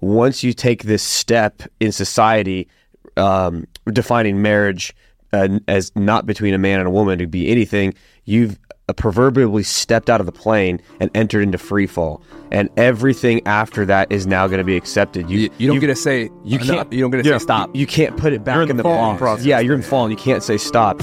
once you take this step in society, um, defining marriage uh, as not between a man and a woman to be anything, you've uh, proverbially stepped out of the plane and entered into free fall. And everything after that is now going to be accepted. You, you don't get to say you can't. no, you don't get to say stop. You can't put it back You're in in the the, falling process. Yeah, you're in falling. You can't say stop.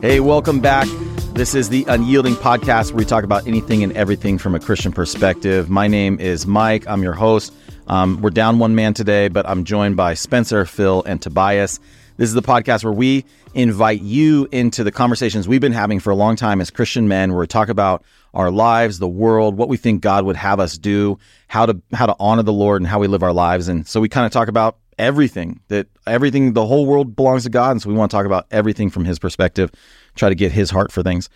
Hey, welcome back. This is the Unyielding Podcast where we talk about anything and everything from a Christian perspective. My name is Mike. I'm your host. Um, we're down one man today, but I'm joined by Spencer, Phil, and Tobias. This is the podcast where we invite you into the conversations we've been having for a long time as Christian men, where we talk about our lives, the world, what we think God would have us do, how to how to honor the Lord, and how we live our lives. And so we kind of talk about everything that everything the whole world belongs to God, and so we want to talk about everything from His perspective, try to get His heart for things.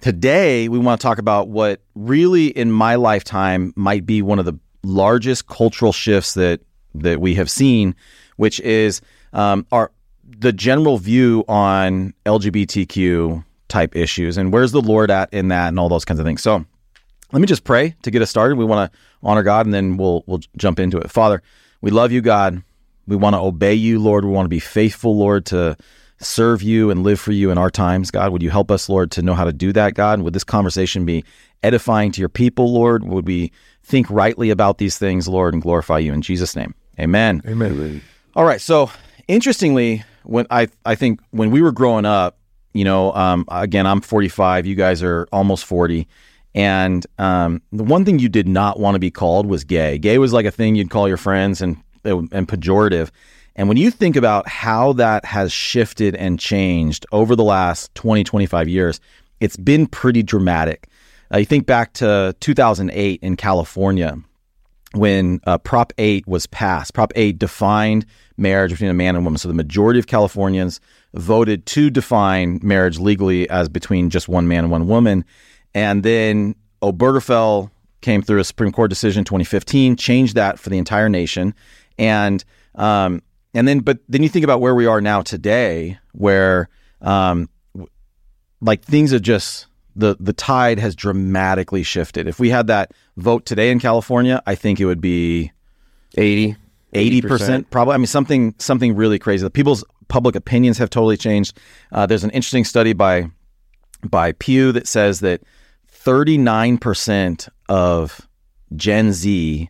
Today, we want to talk about what really in my lifetime might be one of the largest cultural shifts that that we have seen, which is um, our the general view on LGBTQ type issues and where's the Lord at in that and all those kinds of things. So let me just pray to get us started. We want to honor God and then we'll we'll jump into it. Father, we love you, God. We want to obey you, Lord. We want to be faithful, Lord, to serve you and live for you in our times, God. Would you help us, Lord, to know how to do that, God? And would this conversation be edifying to your people, Lord? Would we think rightly about these things, Lord, and glorify you in Jesus' name? Amen. Amen. All right. So interestingly, when I I think when we were growing up, you know, um, again, I'm 45. You guys are almost 40. And um, the one thing you did not want to be called was gay. Gay was like a thing you'd call your friends and and pejorative. And when you think about how that has shifted and changed over the last 20, 25 years, it's been pretty dramatic. Uh, you think back to 2008 in California when uh, Prop 8 was passed. Prop 8 defined marriage between a man and a woman. So the majority of Californians voted to define marriage legally as between just one man and one woman. And then Obergefell came through a Supreme Court decision in 2015, changed that for the entire nation. And um, and then, but then you think about where we are now today, where um, like things are just the the tide has dramatically shifted. If we had that vote today in California, I think it would be 80. eighty percent probably. I mean something something really crazy. The people's public opinions have totally changed. Uh, there's an interesting study by by Pew that says that thirty nine percent of Gen Z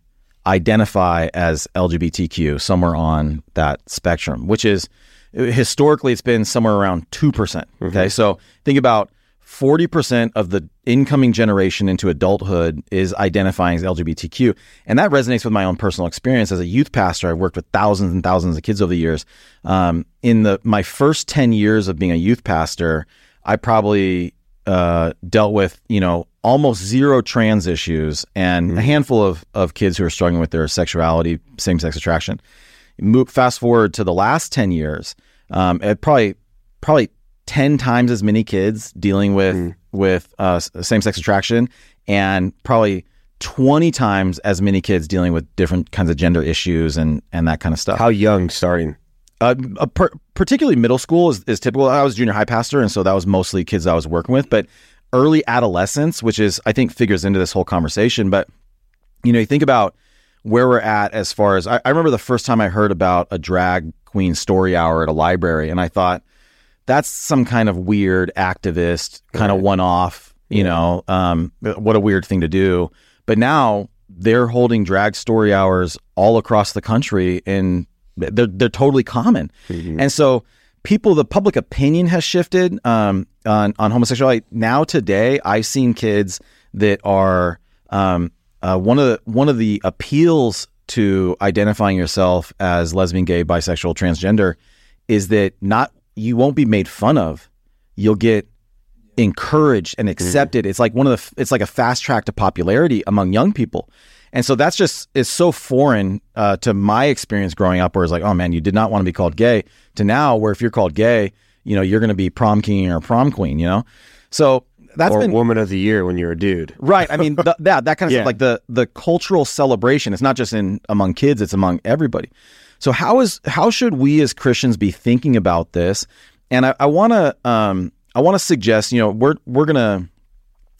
identify as LGBTQ somewhere on that spectrum, which is historically it's been somewhere around 2%. percent Okay. So think about 40% of the incoming generation into adulthood is identifying as LGBTQ. And that resonates with my own personal experience as a youth pastor. I've worked with thousands and thousands of kids over the years. Um, in the my first 10 years of being a youth pastor, I probably uh, dealt with, you know, almost zero trans issues and a handful of, of kids who are struggling with their sexuality, same sex attraction. Move, fast forward to the last 10 years, um, it probably, probably 10 times as many kids dealing with, with uh, same sex attraction and probably 20 times as many kids dealing with different kinds of gender issues and, and that kind of stuff. How young starting? Uh, per- particularly middle school is, is typical. I was junior high pastor, and so that was mostly kids I was working with. But early adolescence, which is I think figures into this whole conversation. But you know, you think about where we're at as far as I, I remember the first time I heard about a drag queen story hour at a library, and I thought that's some kind of weird activist kind of one off. You know, um, what a weird thing to do. But now they're holding drag story hours all across the country, and they're they're totally common. And so people, the public opinion has shifted um, on on homosexuality. Now today, I've seen kids that are um, uh, one of the one of the appeals to identifying yourself as lesbian, gay, bisexual, transgender is that not you won't be made fun of. You'll get encouraged and accepted. It's like one of the it's like a fast track to popularity among young people. And so that's just is so foreign uh, to my experience growing up, where it's like, oh man, you did not want to be called gay. To now, where if you're called gay, you know, you're going to be prom king or prom queen. You know, so that's or been woman of the year when you're a dude. right. I mean, th- that that kind of Yeah. stuff, like the the cultural celebration. It's not just in among kids; it's among everybody. So how is how should we as Christians be thinking about this? And I, I want to um, I want to suggest, you know, we're we're gonna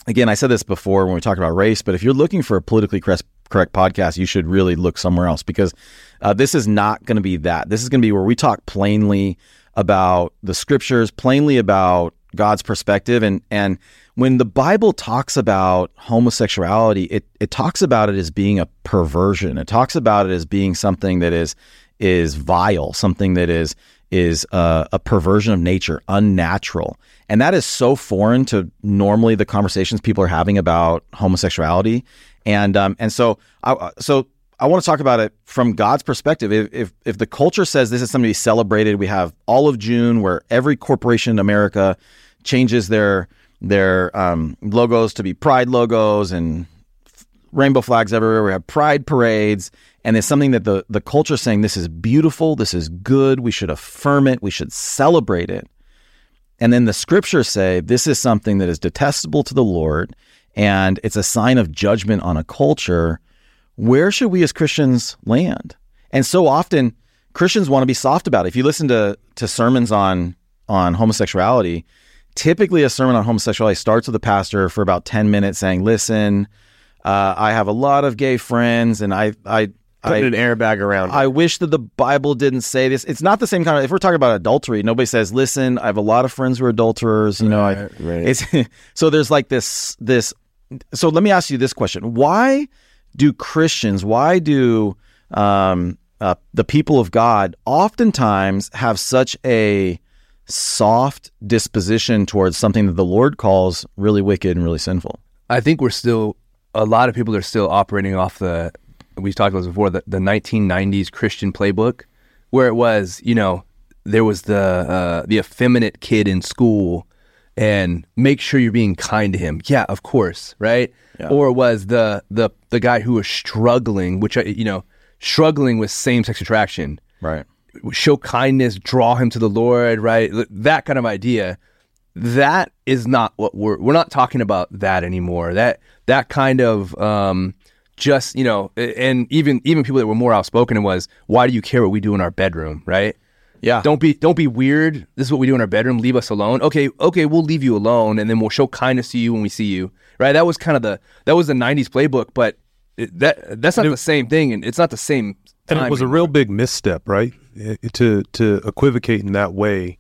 again. I said this before when we talked about race, but if you're looking for a politically correct, correct podcast, you should really look somewhere else because uh, this is not going to be that. This is going to be where we talk plainly about the scriptures, plainly about God's perspective, and and when the Bible talks about homosexuality, it it talks about it as being a perversion. It talks about it as being something that is is vile, something that is is uh, a perversion of nature, unnatural. And that is so foreign to normally the conversations people are having about homosexuality. And um, and so I, so I want to talk about it from God's perspective. If, if if the culture says this is something to be celebrated, we have all of June where every corporation in America changes their their um, logos to be pride logos and rainbow flags everywhere. We have pride parades, and it's something that the the culture is saying this is beautiful, this is good. We should affirm it. We should celebrate it. And then the scriptures say this is something that is detestable to the Lord, and it's a sign of judgment on a culture. Where should we as Christians land? And so often Christians want to be soft about it. If you listen to to sermons on on homosexuality, typically a sermon on homosexuality starts with the pastor for about 10 minutes saying, "Listen, uh, I have a lot of gay friends, and I, I, Putting an airbag around. I wish that the Bible didn't say this. It's not the same kind of. If we're talking about adultery, nobody says, "Listen, I have a lot of friends who are adulterers." You know, I, right. it's so there's like this this. So let me ask you this question: Why do Christians? Why do um, uh, the people of God oftentimes have such a soft disposition towards something that the Lord calls really wicked and really sinful? I think we're still a lot of people are still operating off the we've talked about this before the, the 1990s Christian playbook, where it was you know there was the uh, the effeminate kid in school, and make sure you're being kind to him. Yeah, of course, right? Yeah. Or was the the the guy who was struggling, which I you know struggling with same sex attraction. Right. Show kindness, draw him to the Lord, right? That kind of idea that is not what we're we're not talking about that anymore. That that kind of um, just you know, and even even people that were more outspoken it was, why do you care what we do in our bedroom, right? Yeah. Don't be don't be weird. This is what we do in our bedroom. Leave us alone. Okay, okay, we'll leave you alone, and then we'll show kindness to you when we see you. Right? That was kind of the that was the '90s playbook, but it, that that's not it, the same thing, and it's not the same. And it was anymore. a real big misstep, right? Eh, eh, to to equivocate in that way.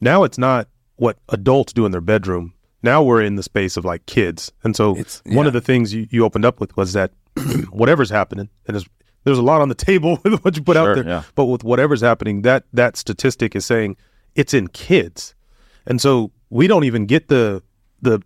Now it's not what adults do in their bedroom. Now we're in the space of like kids, and so It's- one yeah. of the things you, you opened up with was that whatever's happening, and there's there's a lot on the table with what you put Sure, out there, yeah. but with whatever's happening, that that statistic is saying it's in kids, and so we don't even get the the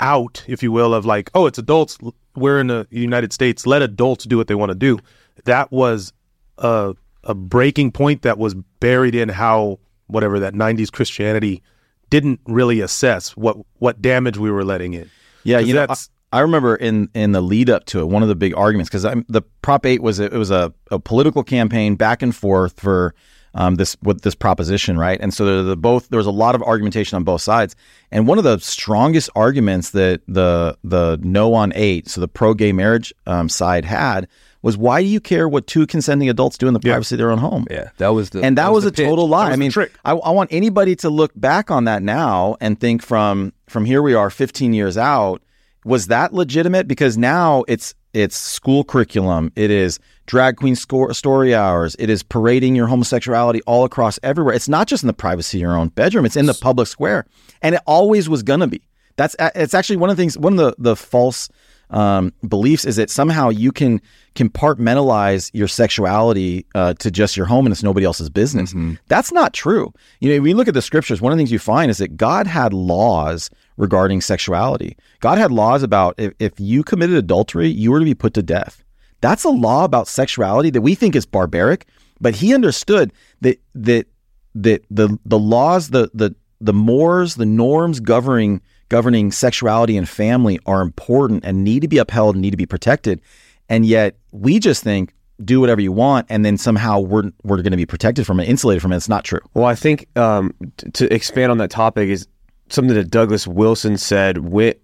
out, if you will, of like, oh, it's adults. We're in the United States. Let adults do what they want to do. That was a a breaking point that was buried in how whatever that '90s Christianity didn't really assess what what damage we were letting in. Yeah, you know, that's- I remember in in the lead up to it, one of the big arguments because the Prop Eight was a, it was a, a political campaign back and forth for um, this with this proposition, right? And so the, the both there was a lot of argumentation on both sides, and one of the strongest arguments that the the no on eight, so the pro gay marriage um, side had was why do you care what two consenting adults do in the privacy of their own home? yeah, that was the and that, was, the a pitch. total lie. I mean. I, I want anybody to look back on that now and think from from here we are 15 years out. Was that legitimate? Because now it's it's school curriculum. It is drag queen score, story hours. It is parading your homosexuality all across everywhere. It's not just in the privacy of your own bedroom. It's in the public square, and it always was gonna be. That's it's actually one of the things. One of the the false um, beliefs is that somehow you can compartmentalize your sexuality uh, to just your home and it's nobody else's business. That's not true. You know, when you look at the scriptures, one of the things you find is that God had laws regarding sexuality. God had laws about if, if you committed adultery, you were to be put to death. That's a law about sexuality that we think is barbaric, but he understood that that that the the laws, the the the mores, the norms governing governing sexuality and family are important and need to be upheld and need to be protected. And yet we just think do whatever you want and then somehow we're we're going to be protected from it, insulated from it. It's not true. Well, I think um, t- to expand on that topic is something that Douglas Wilson said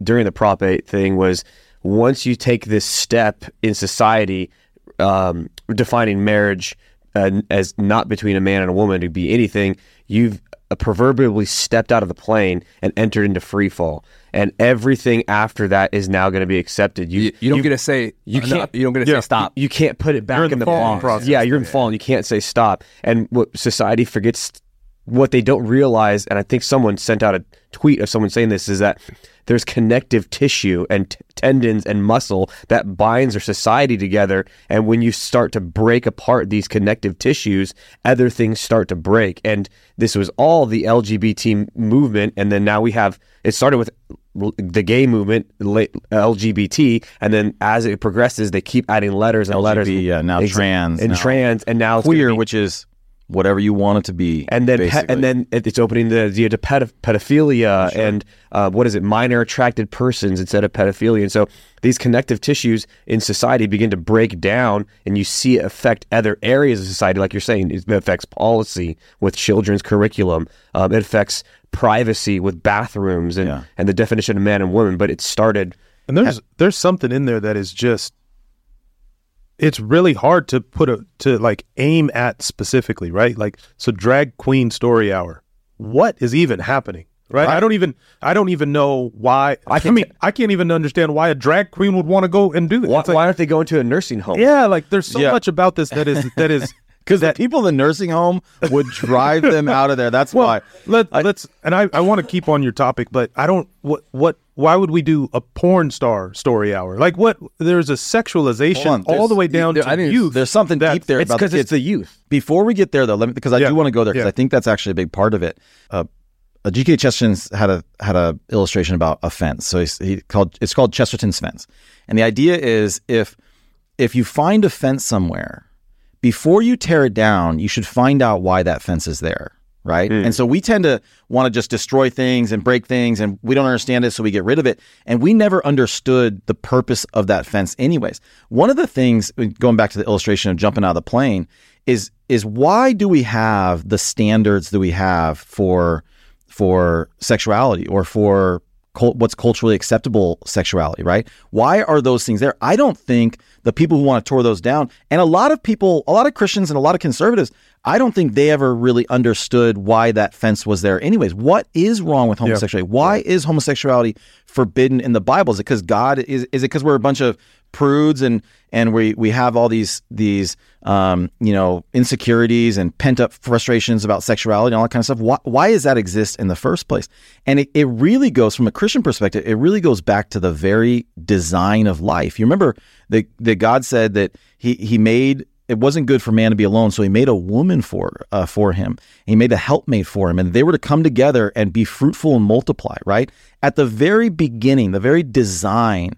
during the Prop 8 thing was once you take this step in society, um, defining marriage uh, as not between a man and a woman to be anything, you've proverbially stepped out of the plane and entered into free fall. And everything after that is now going to be accepted. You, you don't get to say you uh, can't- no, you don't get to yeah. say stop. you can't put it back You're in in, the the falling process. Yeah, you're in falling. You can't say stop. And what society forgets, what they don't realize, and I think someone sent out a tweet of someone saying this is that there's connective tissue and t- tendons and muscle that binds our society together. And when you start to break apart these connective tissues, other things start to break. And this was all the LGBT movement, and then now we have it started with the gay movement, LGBT, and then as it progresses, they keep adding letters and letters. Yeah, now trans, and now trans, and now it's queer, be- which is whatever you want it to be. and then pe- and then it's opening the the to pedo- pedophilia and uh, what is it minor attracted persons instead of pedophilia and so these connective tissues in society begin to break down and you see it affect other areas of society like you're saying it affects policy with children's curriculum um, it affects privacy with bathrooms and Yeah. and the definition of man and woman but it started And there's there's something in there that is just it's really hard to put a to like aim at specifically, right? Like so drag queen story hour. What is even happening? Right? I don't even I don't even know why I, can mean I can't even understand why a drag queen would want to go and do that. why, like, why aren't they going to a nursing home yeah, like there's so Yeah. much about this that is that is because the people in the nursing home would drive them out of there. That's well, why. let, let's and I, I want to keep on your topic, but I don't what what why would we do a porn star story hour? Like what there's a sexualization on, all the way down there- to I didn't- youth. There's something that- deep there it's about because the it's the youth Before we get there, though, let me because I Yeah. do want to go there because Yeah. I think that's actually a big part of it. Uh, uh, G.K. Chesterton's had a had a illustration about a fence. So he's, he called it's called Chesterton's fence, and the idea is if if you find a fence somewhere, before you tear it down, you should find out why that fence is there. Right. Hmm. And so we tend to want to just destroy things and break things and we don't understand it. So we get rid of it. And we never understood the purpose of that fence, anyways. One of the things, going back to the illustration of jumping out of the plane, is is why do we have the standards that we have for for sexuality or for cul- what's culturally acceptable sexuality, right? Why are those things there? I don't think the people who want to tore those down, and a lot of people, a lot of Christians and a lot of conservatives, I don't think they ever really understood why that fence was there. Anyways, what is wrong with homosexuality? Why is homosexuality forbidden in the Bible? Is it because God is? Is it because we're a bunch of prudes and and we we have all these these um, you know insecurities and pent up frustrations about sexuality and all that kind of stuff. Why, why does that exist in the first place? And it, it really goes from a Christian perspective. It really goes back to the very design of life. You remember that that God said that he he made it wasn't good for man to be alone, so he made a woman for uh, for him. He made a helpmate for him, and they were to come together and be fruitful and multiply. Right at the very beginning, the very design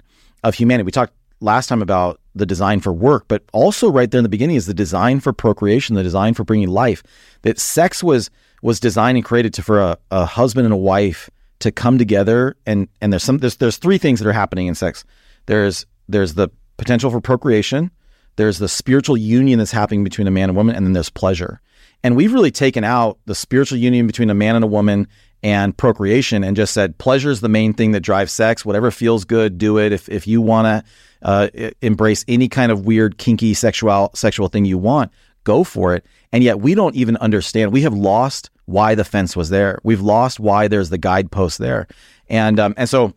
of humanity. We talked last time about the design for work, but also right there in the beginning is the design for procreation, the design for bringing life. That sex was was designed and created to for a, a husband and a wife to come together and and there's some there's there's three things that are happening in sex. There's there's the potential for procreation, there's the spiritual union that's happening between a man and a woman, and then there's pleasure. And we've really taken out the spiritual union between a man and a woman and procreation and just said pleasure is the main thing that drives sex. Whatever feels good, do it. If if you want to uh, embrace any kind of weird, kinky sexual sexual thing you want, go for it. And yet we don't even understand. We have lost why the fence was there. We've lost why there's the guidepost there. And um, and so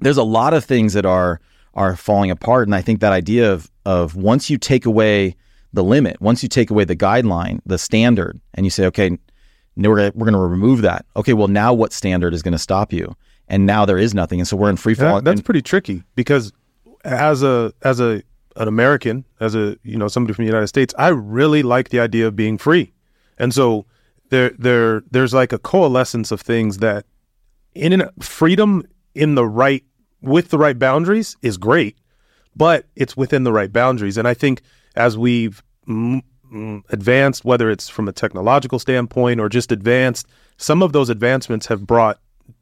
there's a lot of things that are are falling apart. And I think that idea of of once you take away the limit, once you take away the guideline, the standard, and you say, okay, no, we're gonna, we're going to remove that. Okay, well now what standard is going to stop you? And now there is nothing, and so we're in free fall. That- that's and- pretty tricky because as a as a an American, as a you know somebody from the United States, I really like the idea of being free, and so there there there's like a coalescence of things that in an, freedom in the right with the right boundaries is great, but it's within the right boundaries, and I think as we've mm, advanced, whether it's from a technological standpoint or just advanced, some of those advancements have brought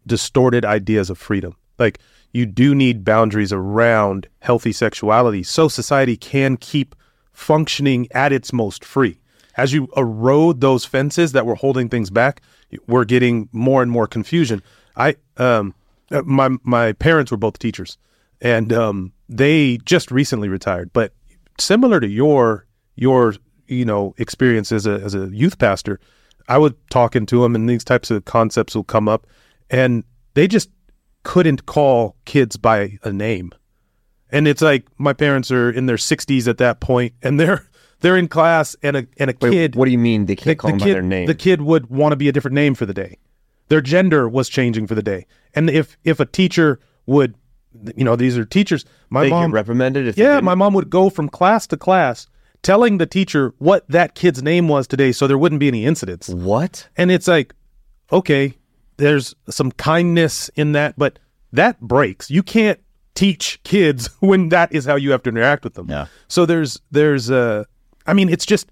distorted ideas of freedom. Like you do need boundaries around healthy sexuality so society can keep functioning at its most free. As you erode those fences that were holding things back, we're getting more and more confusion. I um uh, my my parents were both teachers and um they just recently retired, but similar to your your you know experience as a as a youth pastor, I would talking to them, and these types of concepts will come up, and they just couldn't call kids by a name. And it's like my parents are in their 60s at that point, and they're they're in class, and a and a Wait, kid. what do you mean they can't the, call the them kid, by their name? The kid would want to be a different name for the day. Their gender was changing for the day, and if if a teacher would, you know, these are teachers. My they mom get reprimanded if yeah, my mom would go from class to class telling the teacher what that kid's name was today so there wouldn't be any incidents. what? And it's like, okay, there's some kindness in that, but that breaks. You can't teach kids when that is how you have to interact with them. Yeah. So there's there's uh I mean it's just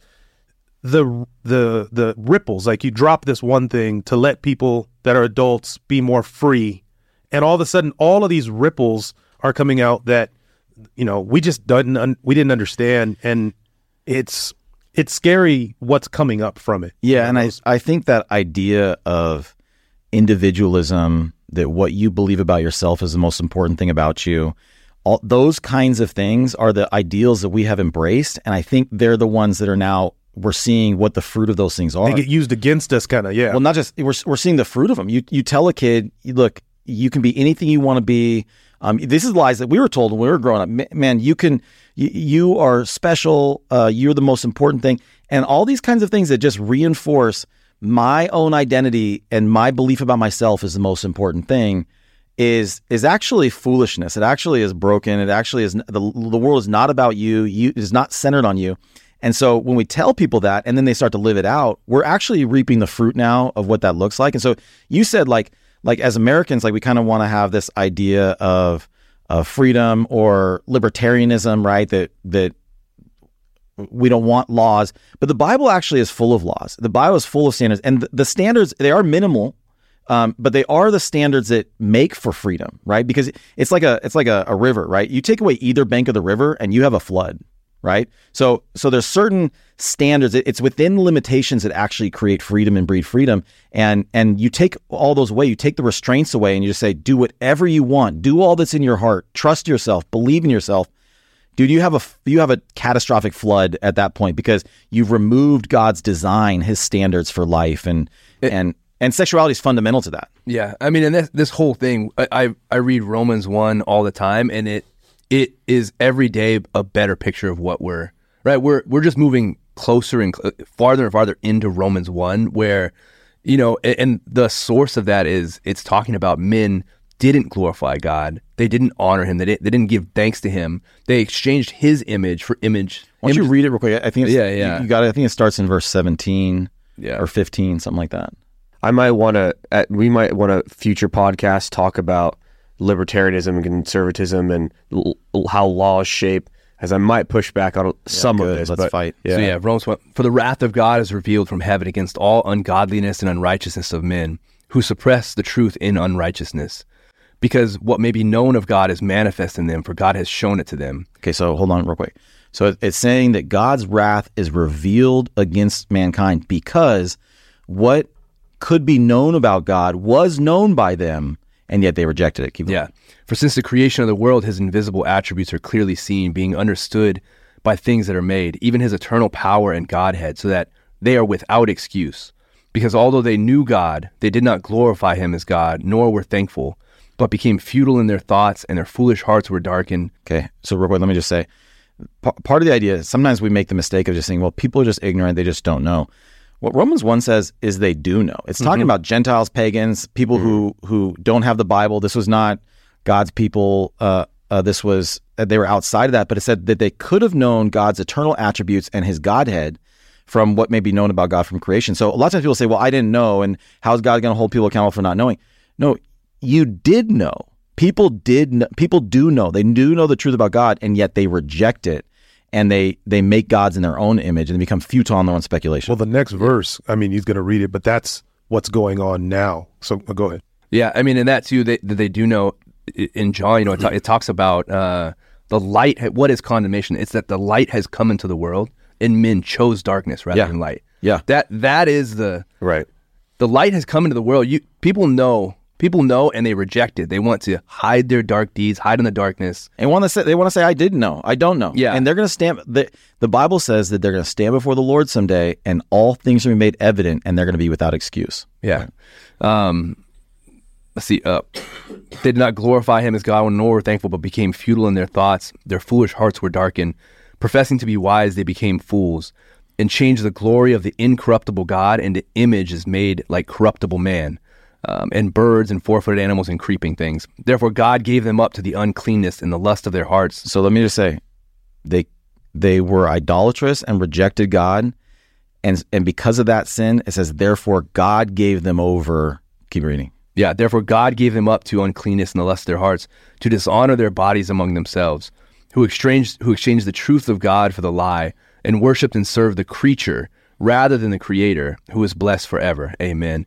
the the the ripples like you drop this one thing to let people that are adults be more free and all of a sudden all of these ripples are coming out that you know we just didn't un- we didn't understand and it's it's scary what's coming up from it Yeah, and I I think that idea of individualism, that what you believe about yourself is the most important thing about you, all those kinds of things are the ideals that we have embraced, and I think they're the ones that are now we're seeing what the fruit of those things are. they get used against us kind of yeah Well, not just we're we're seeing the fruit of them. You you tell a kid, look, you can be anything you want to be. Um, this is lies that we were told when we were growing up. Man, you can, you, you are special. Uh, you're the most important thing, and all these kinds of things that just reinforce my own identity and my belief about myself is the most important thing. Is is actually foolishness. It actually is broken. It actually is the the world is not about you. You is not centered on you. And so when we tell people that and then they start to live it out, we're actually reaping the fruit now of what that looks like. And so you said like like as Americans, like we kind of want to have this idea of of freedom or libertarianism, right? That that we don't want laws, but the Bible actually is full of laws. The Bible is full of standards, and the, standards they are minimal, um, but they are the standards that make for freedom, right? Because it's like a it's like a, a river, right? You take away either bank of the river, and you have a flood, right? So so there's certain standards. It- It's within limitations that actually create freedom and breed freedom, and and you take all those away. You take the restraints away, and you just say, do whatever you want, do all that's in your heart, trust yourself, believe in yourself dude you have a you have a catastrophic flood at that point because you've removed god's design his standards for life and and and sexuality is fundamental to that Yeah, I mean, and this this whole thing, I, I I read Romans one all the time, and it it is every day a better picture of what we're right. We're we're just moving closer and cl- farther and farther into Romans one, where you know, a- and the source of that is it's talking about men didn't glorify God, they didn't honor Him, they didn't they didn't give thanks to Him, they exchanged His image for image. why don't you read it real quick i think it's, Yeah, yeah. you, you got it i think it starts in verse 17 Yeah. or 15 something like that I might want to. We might want to future podcast talk about libertarianism and conservatism and l- l- how laws shape. As I might push back on some of good. this. Let's but, fight. Yeah. So yeah, Romans 1. For the wrath of God is revealed from heaven against all ungodliness and unrighteousness of men, who suppress the truth in unrighteousness. Because what may be known of God is manifest in them, for God has shown it to them. okay so hold on real quick so it's saying that god's wrath is revealed against mankind because what could be known about god was known by them and yet they rejected it Keep going. Yeah. For since the creation of the world, his invisible attributes are clearly seen, being understood by things that are made, even his eternal power and Godhead, so that they are without excuse. Because although they knew God, they did not glorify him as God, nor were thankful, but became futile in their thoughts, and their foolish hearts were darkened. Okay, so real quick, let me just say, p- part of the idea is sometimes we make the mistake of just saying, "Well, people are just ignorant; they just don't know." What Romans one says is they do know. It's talking about Gentiles, pagans, people who who don't have the Bible. This was not God's people. Uh, uh, this was uh, they were outside of that, but it said that they could have known God's eternal attributes and His Godhead from what may be known about God from creation. So a lot of times people say, "Well, I didn't know," and how's God going to hold people accountable for not knowing? No, you did know. People did. Know, people do know. They do know the truth about God, and yet they reject it, and they they make gods in their own image, and they become futile in their own speculation. well the next verse i mean he's going to read it but that's what's going on now so uh, go ahead Yeah, I mean, and that too, they, they do know in John, you know, it, ta- it talks about uh, the light. What is condemnation? It's that the light has come into the world, and men chose darkness rather Yeah. than light. Yeah. that that is the Right. the light has come into the world. You people know People know and they reject it. They want to hide their dark deeds, hide in the darkness. And want to say they want to say I didn't know, I don't know. Yeah. and they're going to stand. The, the Bible says that they're going to stand before the Lord someday, and all things are going to be made evident, and they're going to be without excuse. Yeah. Um, let's see. Uh, they did not glorify him as God, nor were thankful, but became futile in their thoughts. Their foolish hearts were darkened. Professing to be wise, they became fools, and changed the glory of the incorruptible God into images made like corruptible man, um, and birds and four-footed animals and creeping things. Therefore, God gave them up to the uncleanness and the lust of their hearts. So let me just say, they they were idolatrous and rejected God, and and because of that sin, it says therefore God gave them over. Keep reading. Yeah, therefore God gave them up to uncleanness and the lust of their hearts, to dishonor their bodies among themselves, who exchanged who exchanged the truth of God for the lie, and worshipped and served the creature rather than the creator, who is blessed forever. Amen.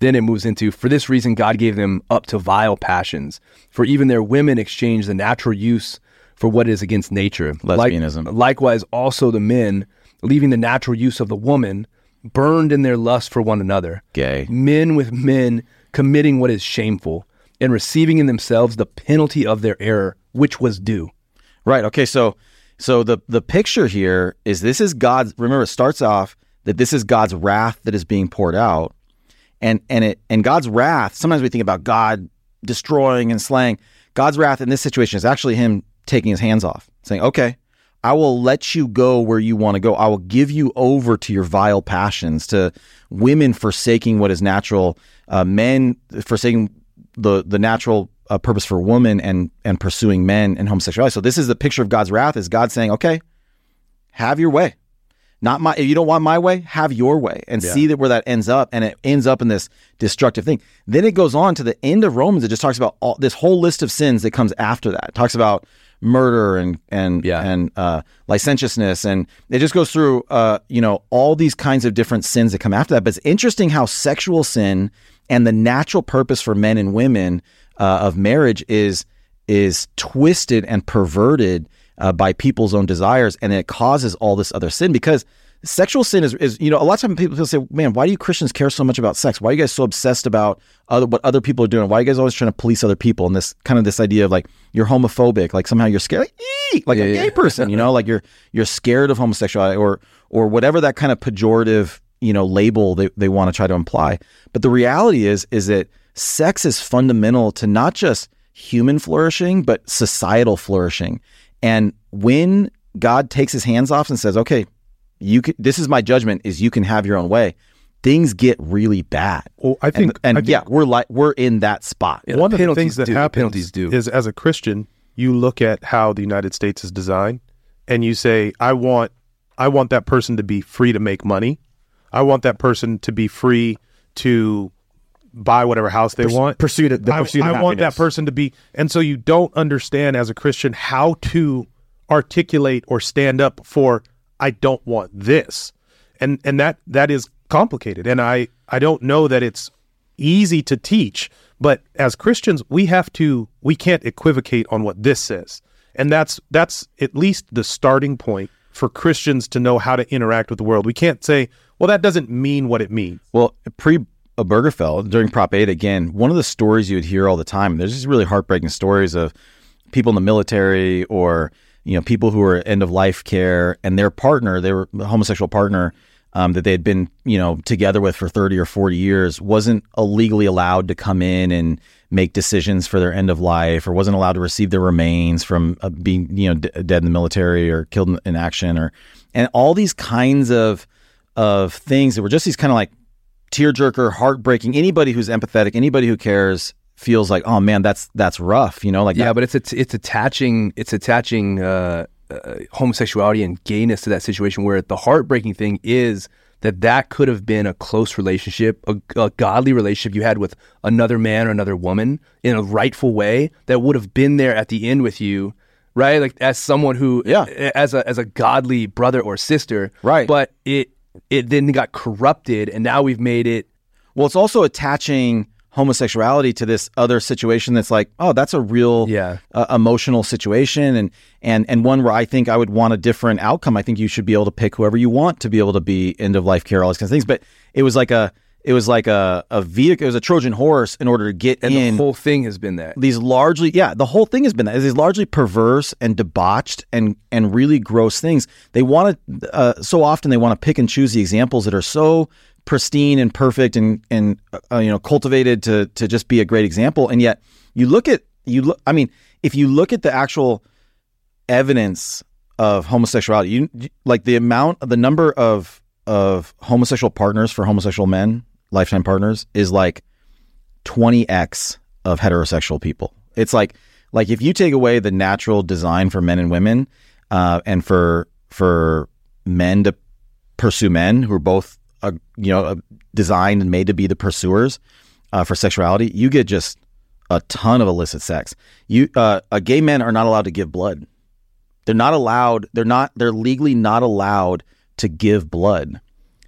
Then it moves into for this reason God gave them up to vile passions, for even their women exchanged the natural use for what is against nature. Like- Lesbianism. likewise also the men, leaving the natural use of the woman, burned in their lust for one another Gay. men with men committing what is shameful and receiving in themselves the penalty of their error, which was due. Right. Okay. So, so the the picture here is this is God's. Remember, it starts off that this is God's wrath that is being poured out, and and it and God's wrath. Sometimes we think about God destroying and slaying. God's wrath in this situation is actually Him taking His hands off, saying, "Okay, I will let you go where you want to go. I will give you over to your vile passions, to women forsaking what is natural, uh, men forsaking the the natural uh, purpose for woman and and pursuing men and homosexuality. So this is the picture of God's wrath: is God saying, "Okay, have your way, not my. If you don't want my way, have your way, and see that where that ends up, and it ends up in this destructive thing. Then it goes on to the end of Romans. It just talks about all this whole list of sins that comes after that. It talks about murder and and Yeah. and uh, licentiousness, and it just goes through uh, you know all these kinds of different sins that come after that. But it's interesting how sexual sin and the natural purpose for men and women uh, of marriage is is twisted and perverted uh, by people's own desires, and it causes all this other sin because sexual sin is, is you know a lot of times people say, man, why do you Christians care so much about sex? Why are you guys so obsessed about other what other people are doing? Why are you guys always trying to police other people? And this kind of this idea of like you're homophobic, like somehow you're scared, like, like a gay person, you know, like you're you're scared of homosexuality or or whatever that kind of pejorative you know label they, they want to try to imply. But the reality is is that sex is fundamental to not just human flourishing but societal flourishing. And when God takes his hands off and says, "Okay, you can, this is my judgment is you can have your own way." Things get really bad. Well, I think, and, and I think yeah, we're like we're in that spot. Yeah, one of the things that do- happens penalties do. is as a Christian, you look at how the United States is designed, and you say, "I want, I want that person to be free to make money. I want that person to be free to buy whatever house they want. Pursuit of the I, pursuit of I want that person to be, and so you don't understand as a Christian how to articulate or stand up for I don't want this, and and that that is complicated, and I I don't know that it's easy to teach, but as Christians we have to we can't equivocate on what this says, and that's that's at least the starting point for Christians to know how to interact with the world. We can't say, well, that doesn't mean what it means. Well, pre Obergefell during Prop 8, again, one of the stories you would hear all the time, there's these really heartbreaking stories of people in the military or, you know, people who are end of life care and their partner, their homosexual partner um, that they had been, you know, together with for 30 or 40 years wasn't illegally allowed to come in and make decisions for their end of life or wasn't allowed to receive their remains from uh, being, you know, d- dead in the military or killed in action or, and all these kinds of, of things that were just these kind of like tearjerker, heartbreaking. Anybody who's empathetic, anybody who cares, feels like, oh man, that's that's rough. You know, like Yeah, that- but it's it's, it's attaching it's attaching uh, uh, homosexuality and gayness to that situation. Where the heartbreaking thing is that that could have been a close relationship, a, a godly relationship you had with another man or another woman in a rightful way that would have been there at the end with you, right? Like as someone who, Yeah. as a as a godly brother or sister, Right. But it it then got corrupted, and now we've made it. well, it's also attaching homosexuality to this other situation that's like, oh, that's a real Yeah. uh, emotional situation and and and one where I think I would want a different outcome. I think you should be able to pick whoever you want to be able to be end of life care, all these kinds of things. But it was like a it was like a a vehicle. It was a Trojan horse in order to get And in the whole thing has been that. these largely yeah the whole thing has been that these largely perverse and debauched and and really gross things they want to uh, so often they want to pick and choose the examples that are so pristine and perfect and and uh, you know cultivated to to just be a great example and yet you look at you look i mean if you look at the actual evidence of homosexuality you like the amount the number of of homosexual partners for homosexual men lifetime partners is like 20x of heterosexual people. It's like like if you take away the natural design for men and women, uh, and for for men to pursue men who are both uh, you know uh, designed and made to be the pursuers uh, for sexuality, you get just a ton of illicit sex. You uh, gay men are not allowed to give blood. They're not allowed. They're not. They're legally not allowed to give blood.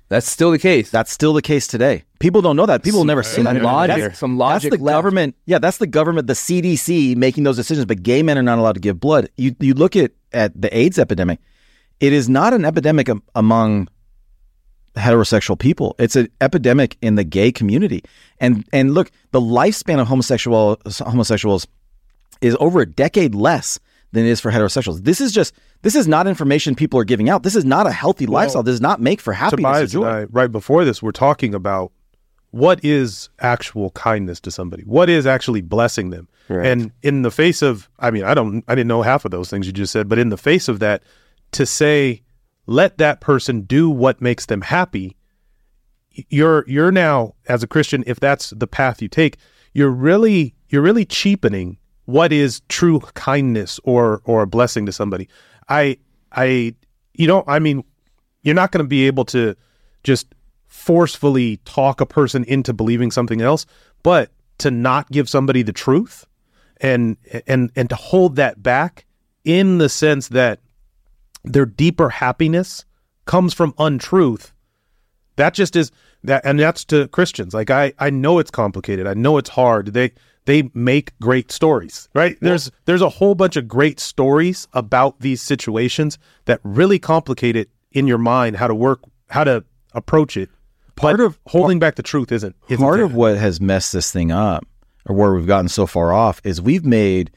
That's still the case. That's still the case today. People don't know that. People will never see that. some logic, That's- some logic That's the left. government. Yeah, that's the government, the CDC making those decisions. But gay men are not allowed to give blood. You you look at at the AIDS epidemic. It is not an epidemic am- among heterosexual people. It's an epidemic in the gay community. And and look, the lifespan of homosexual homosexuals is over a decade less than it is for heterosexuals. This is just this is not information people are giving out. This is not a healthy lifestyle. This does not make for happiness or Tobias joy. and I, right before this, we're talking about what is actual kindness to somebody. What is actually blessing them? Right. And in the face of, I mean, I don't, I didn't know half of those things you just said, but in the face of that, to say, let that person do what makes them happy. You're you're now as a Christian, if that's the path you take, you're really you're really cheapening what is true kindness or or a blessing to somebody. I I you don't I mean you're not going to be able to just forcefully talk a person into believing something else, but to not give somebody the truth and and and to hold that back in the sense that their deeper happiness comes from untruth. That just is that and that's to Christians. Like I I know it's complicated. I know it's hard. They they make great stories, right? There's there's a whole bunch of great stories about these situations that really complicate it in your mind how to work how to approach it. Part but of- holding back the truth isn't, isn't part there. of what has messed this thing up or where we've gotten so far off is we've made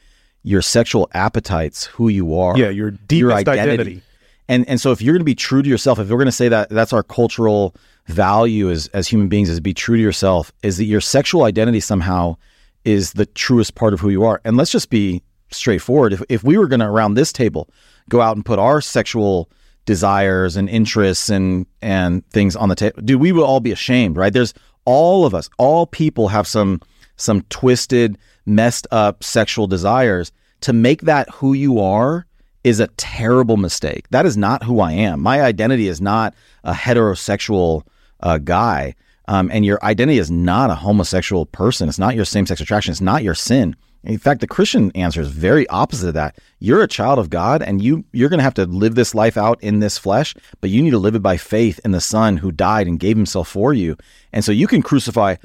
your sexual appetites who you are yeah your deepest your identity. and and so if you're going to be true to yourself if we're going to say that that's our cultural value as as human beings is to be true to yourself is that your sexual identity somehow is the truest part of who you are and let's just be straightforward if, if we were going to around this table go out and put our sexual desires and interests and and things on the table. Dude we would all be ashamed right? There's all of us all people have some some twisted messed up sexual desires. To make that who you are is a terrible mistake. That is not who i am. My identity is not a heterosexual uh, guy um, and your identity is not a homosexual person. It's not your same-sex attraction. It's not your sin in fact, the Christian answer is very opposite of that. You're a child of God and you you're going to have to live this life out in this flesh, but you need to live it by faith in the Son who died and gave himself for you. And so you can crucify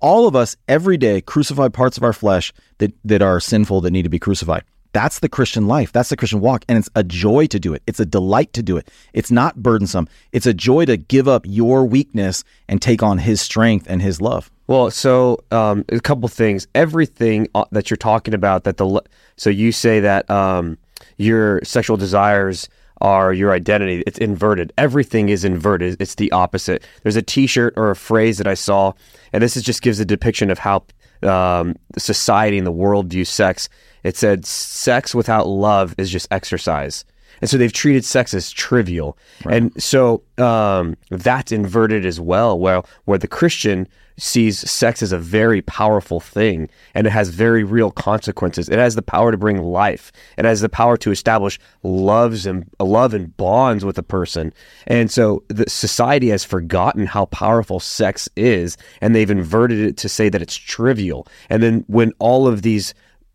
all of us every day crucify parts of our flesh that that are sinful that need to be crucified. That's the Christian life. That's the Christian walk. And it's a joy to do it. It's a delight to do it. It's not burdensome. It's a joy to give up your weakness and take on his strength and his love. Well, so um, a couple things. Everything uh, that you're talking about that the so you say that um, your sexual desires are your identity. It's inverted. Everything is inverted. It's the opposite. There's a T-shirt or a phrase that I saw, and this is just gives a depiction of how um, society and the world view sex. It said, "Sex without love is just exercise." And so they've treated sex as trivial, and so um, that's inverted as well. Where where the Christian sees sex as a very powerful thing, and it has very real consequences. It has the power to bring life. It has the power to establish loves and love and bonds with a person. And so the society has forgotten how powerful sex is, and they've inverted it to say that it's trivial. And then when all of these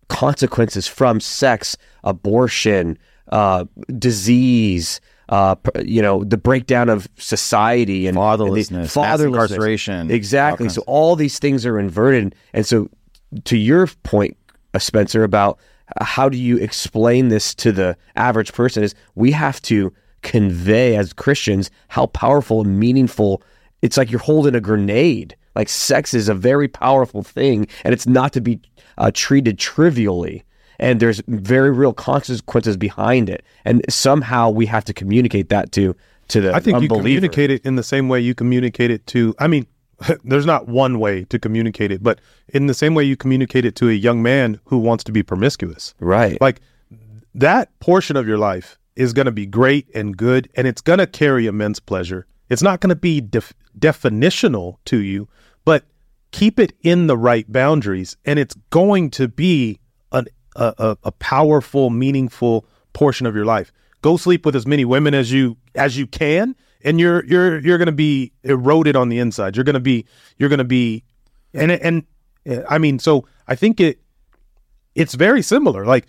consequences from sex, abortion, uh, disease, uh, you know, the breakdown of society and Fatherlessness, and the- fatherlessness, incarceration, exactly. all So all these things are inverted, and so to your point, uh, Spencer, about uh, how do you explain this to the average person is we have to convey as Christians how powerful and meaningful. It's like you're holding a grenade Like sex is a very powerful thing, and it's not to be uh, treated trivially. And there's very real consequences behind it, and somehow we have to communicate that to to the I think you communicate it in the same way you communicate it to. I mean, there's not one way to communicate it, but in the same way you communicate it to a young man who wants to be promiscuous. right? Like that portion of your life is going to be great and good, and it's going to carry immense pleasure. It's not going to be def- definitional to you, but keep it in the right boundaries, and it's going to be a, a, a powerful, meaningful portion of your life. Go sleep with as many women as you as you can, and you're you're you're going to be eroded on the inside. You're going to be you're going to be, and and I mean, so I think it it's very similar. Like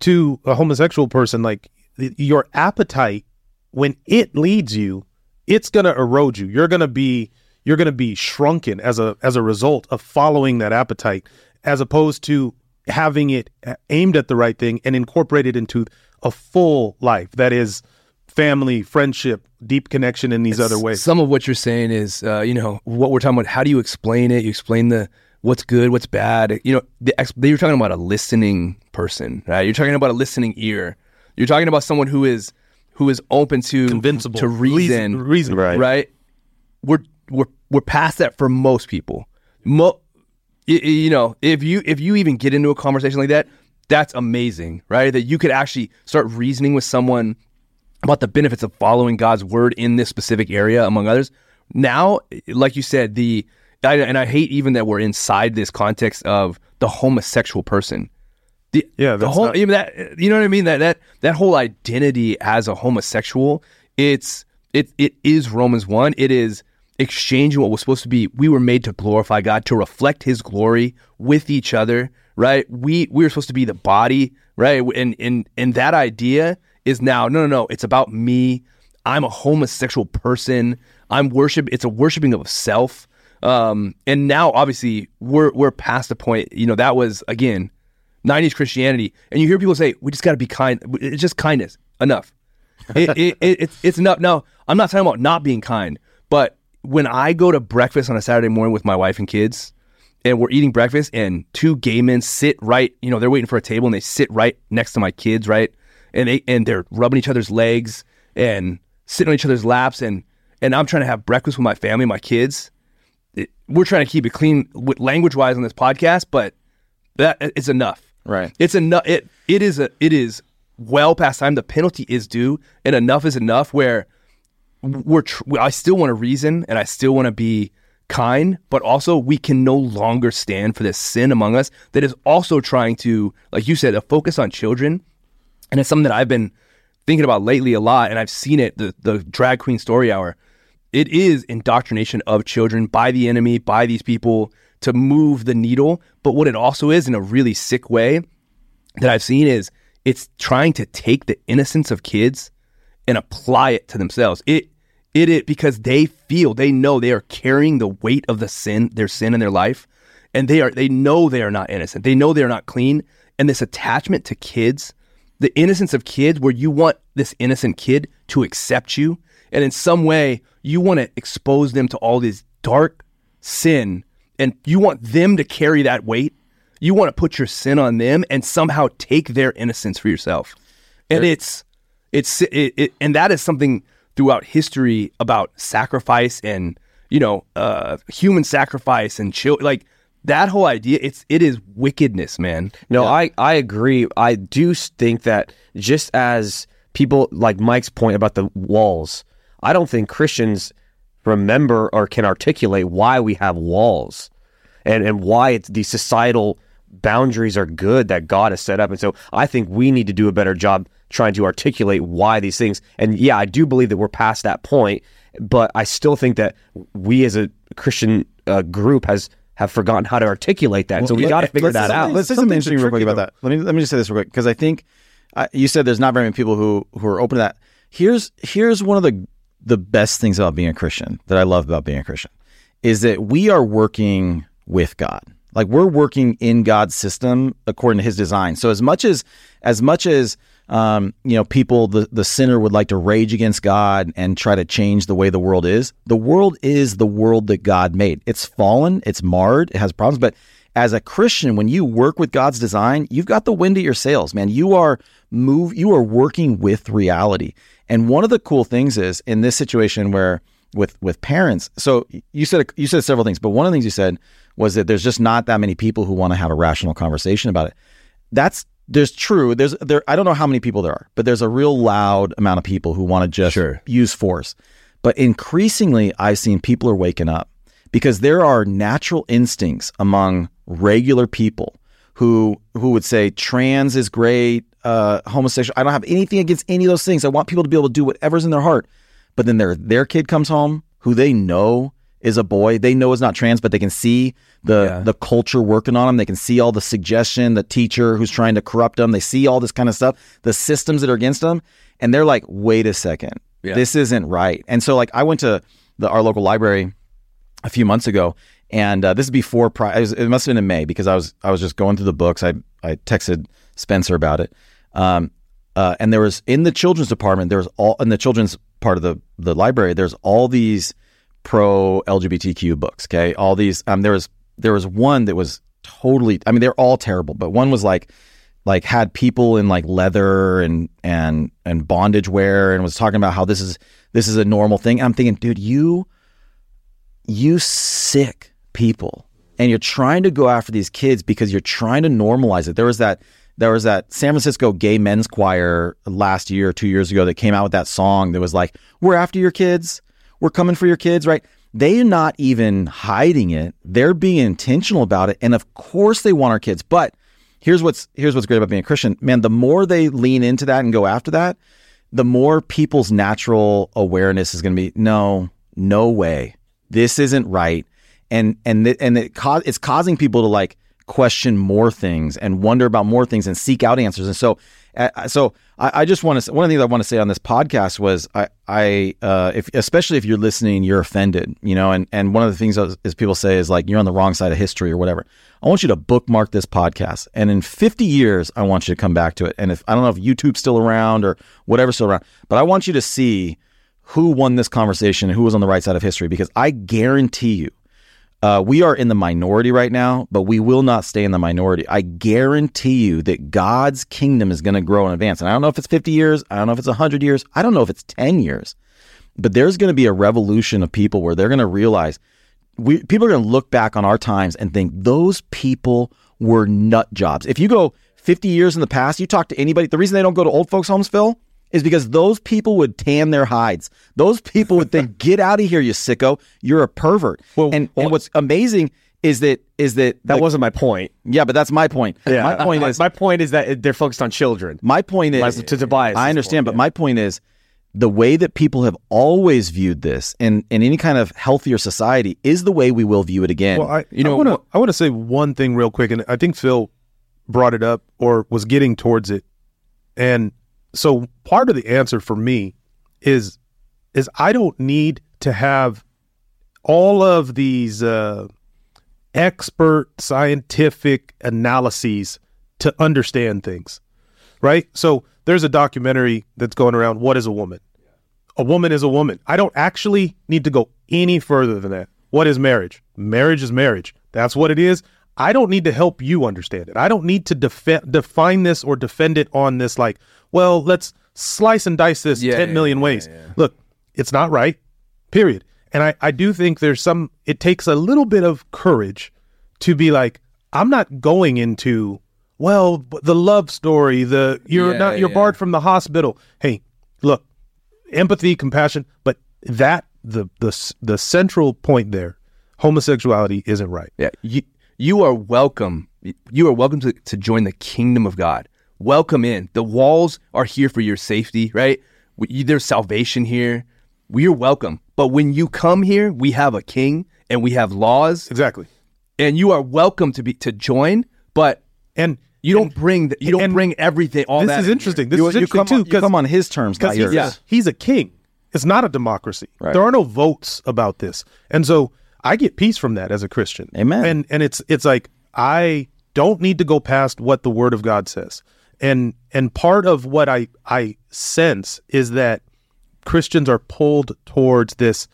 to a homosexual person, like your appetite when it leads you, it's gonna erode you. You're gonna be you're gonna be shrunken as a as a result of following that appetite, as opposed to having it aimed at the right thing and incorporated into a full life that is family, friendship, deep connection in these other ways. Some of what you're saying is, uh, you know, what we're talking about. How do you explain it? You explain the what's good, what's bad. You know, the ex- you're talking about a listening person, right? You're talking about a listening ear. You're talking about someone who is who is open to Convincible. to reason, reason. Right. right? We're we're we're past that for most people. Mo- y- y- you know, if you if you even get into a conversation like that, that's amazing, right? That you could actually start reasoning with someone about the benefits of following God's word in this specific area, among others. Now, like you said, the I, and I hate even that we're inside this context of the homosexual person. The, Yeah, the whole not- even that you know what I mean that that that whole identity as a homosexual it's it it is Romans 1 it is exchanging what was supposed to be we were made to glorify God to reflect his glory with each other right we we were supposed to be the body right and and and that idea is now no no no it's about me I'm a homosexual person I'm worship it's a worshiping of self um and now obviously we're we're past the point you know that was again 90s Christianity, and you hear people say, "We just got to be kind." It's just kindness enough. it, it, it, it's it's enough. Now, I'm not talking about not being kind, but when I go to breakfast on a Saturday morning with my wife and kids, and we're eating breakfast, and two gay men sit right, you know, they're waiting for a table, and they sit right next to my kids, right, and they and they're rubbing each other's legs and sitting on each other's laps, and and I'm trying to have breakfast with my family, my kids. It, we're trying to keep it clean with language wise on this podcast, but that it's enough. Right. It's enough. It it is a it is well past time. The penalty is due, and enough is enough. Where we're tr- I still want to reason, and I still want to be kind, but also we can no longer stand for this sin among us that is also trying to, like you said, a focus on children, and it's something that I've been thinking about lately a lot, and I've seen it. The the drag queen story hour. It is indoctrination of children by the enemy, by these people to move the needle. But what it also is in a really sick way that I've seen is it's trying to take the innocence of kids and apply it to themselves. It it it because they feel they know they are carrying the weight of the sin, their sin in their life, and they are they know they are not innocent. They know they are not clean, and this attachment to kids, the innocence of kids, where you want this innocent kid to accept you, and in some way you want to expose them to all this dark sin, and you want them to carry that weight. You want to put your sin on them and somehow take their innocence for yourself. And it's it's it, it, and that is something throughout history about sacrifice and you know uh, human sacrifice and chill like that whole idea. It's it is wickedness, man. No, I, I agree. I do think that just as people like Mike's point about the walls, I don't think Christians remember or can articulate why we have walls and, and why it's these societal boundaries are good that God has set up. And so I think we need to do a better job trying to articulate why these things. And yeah, I do believe that we're past that point, but I still think that we as a Christian uh, group has have forgotten how to articulate that. so we got to figure let's- that out. Let's say Something something interesting real quick tricky, about that. Let me let me just say this real quick because I think uh, you said there's not very many people who who are open to that. Here's here's one of the the best things about being a Christian that I love about being a Christian is that we are working with God. Like we're working in God's system according to His design. So as much as as much as um, you know, people, the, the sinner would like to rage against God and try to change the way the world is. The world is the world that God made. It's fallen, it's marred, it has problems, but as a Christian, when you work with God's design, you've got the wind at your sails, man. You are move, you are working with reality. And one of the cool things is in this situation where with with parents. So you said you said several things, but one of the things you said was that there's just not that many people who want to have a rational conversation about it. That's there's true. There's there. I don't know how many people there are, but there's a real loud amount of people who want to just Sure. use force. But increasingly, I've seen people are waking up because there are natural instincts among regular people who who would say trans is great, uh, homosexual. I don't have anything against any of those things. I want people to be able to do whatever's in their heart. But then their their kid comes home who they know is a boy. They know it's not trans, but they can see the Yeah. the culture working on them. They can see all the suggestion, the teacher who's trying to corrupt them. They see all this kind of stuff, the systems that are against them, and they're like, "Wait a second, Yeah. this isn't right." And so, like, I went to the our local library a few months ago, and uh, this is before. Pri- was, it must have been in May because I was I was just going through the books. I I texted Spencer about it, um, uh, and there was in the children's department. There was all in the children's part of the the library. There's all these pro LGBTQ books. Okay, all these. Um, there was there was one that was totally. I mean, they're all terrible, but one was like like had people in like leather and and and bondage wear and was talking about how this is this is a normal thing. I'm thinking, dude, you you sick people and you're trying to go after these kids because you're trying to normalize it. There was that there was that San Francisco gay men's choir last year two years ago that came out with that song that was like, We're after your kids, we're coming for your kids, right? They're not even hiding it. They're being intentional about it. And of course they want our kids. But here's what's here's what's great about being a Christian. Man, the more they lean into that and go after that, the more people's natural awareness is going to be no, no way. This isn't right. And and th- and it ca- it's causing people to like question more things and wonder about more things and seek out answers. And so so I, I just want to one of the things I want to say on this podcast was I I uh, if especially if you're listening you're offended, you know, and and one of the things is, people say is like you're on the wrong side of history or whatever. I want you to bookmark this podcast, and in 50 years, I want you to come back to it. And if I don't know if YouTube's still around or whatever's still around, but I want you to see who won this conversation and who was on the right side of history, because I guarantee you, uh, we are in the minority right now, but we will not stay in the minority. I guarantee you that God's kingdom is going to grow and advance. And I don't know if it's 50 years, I don't know if it's 100 years, I don't know if it's 10 years, but there's going to be a revolution of people where they're going to realize we people are going to look back on our times and think those people were nut jobs. If you go 50 years in the past, you talk to anybody, the reason they don't go to old folks' homes, Phil, is because those people would tan their hides. Those people would think, "Get out of here, you sicko! You're a pervert." Well, and well- and what's amazing is that is that That the- wasn't my point. yeah, but that's my point. my point is my point is that they're focused on children. my point is My- to Tobias' I understand, but my point is the way that people have always viewed this in, in any kind of healthier society is the way we will view it again. Well, I You know, I want to what- I want to say one thing real quick, and I think Phil brought it up or was getting towards it, and so part of the answer for me is is I don't need to have all of these uh, expert scientific analyses to understand things, right? So there's a documentary that's going around. What is a woman? a woman is a woman. I don't actually need to go any further than that. What is marriage? Marriage is marriage. That's what it is. I don't need to help you understand it. I don't need to define this or defend it on this, like, well, let's slice and dice this Yeah, ten yeah, million yeah, ways. Look, it's not right, period. And I, I do think there's some, it takes a little bit of courage to be like, I'm not going into, well, the love story, the, you're not, you're barred from the hospital. Hey, look, empathy, compassion, but that the the the central point there, homosexuality isn't right. Yeah, you you are welcome. You are welcome to, to join the kingdom of God. Welcome in. The walls are here for your safety, right? There's salvation here. We are welcome. But when you come here, we have a king and we have laws, Exactly. and you are welcome to be to join. But And you don't bring the, you don't bring everything. All this that is in interesting. This you, is you interesting come, too on, you come on his terms, not because yours. he's, Yeah. he's a king. It's not a democracy. Right. There are no votes about this, and so I get peace from that as a Christian. Amen. And and it's it's like I don't need to go past what the Word of God says, and and part of what I I sense is that Christians are pulled towards this.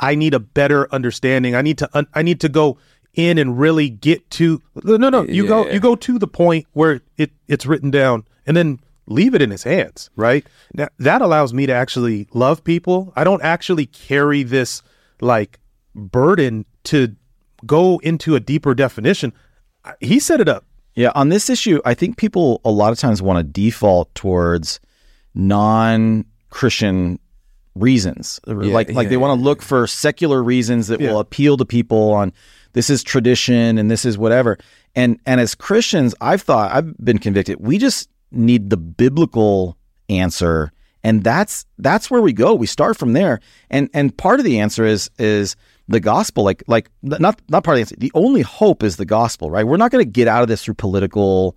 I need a better understanding. I need to un- I need to go in and really get to no no you go Yeah. you go to the point where it it's written down and then leave it in his hands right now that allows me to actually love people i don't actually carry this like burden to go into a deeper definition he set it up Yeah, on this issue, I think people a lot of times want to default towards non-Christian reasons. like like yeah, they want to look for secular reasons that will appeal to people on this is tradition and this is whatever. And and as Christians, I've thought I've been convicted. We just need the biblical answer and that's that's where we go. We start from there. And and part of the answer is is the gospel like like not not part of the answer. The only hope is the gospel, right? We're not going to get out of this through political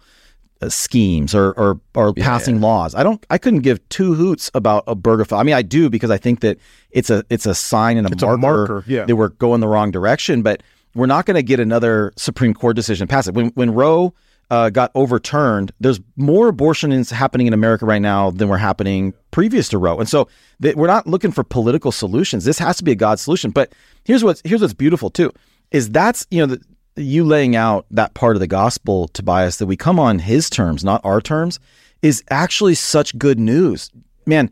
uh, schemes or or, or passing laws. I don't. I couldn't give two hoots about Obergefell. I mean, I do because I think that it's a it's a sign and a, It's a marker, yeah. that we're going the wrong direction. But we're not going to get another Supreme Court decision passed. When when Roe uh, got overturned, there's more abortions happening in America right now than were happening previous to Roe, and so th- we're not looking for political solutions. This has to be a God solution. But here's what's here's what's beautiful too is that's you know the, you laying out that part of the gospel, Tobias, that we come on his terms, not our terms, is actually such good news. Man,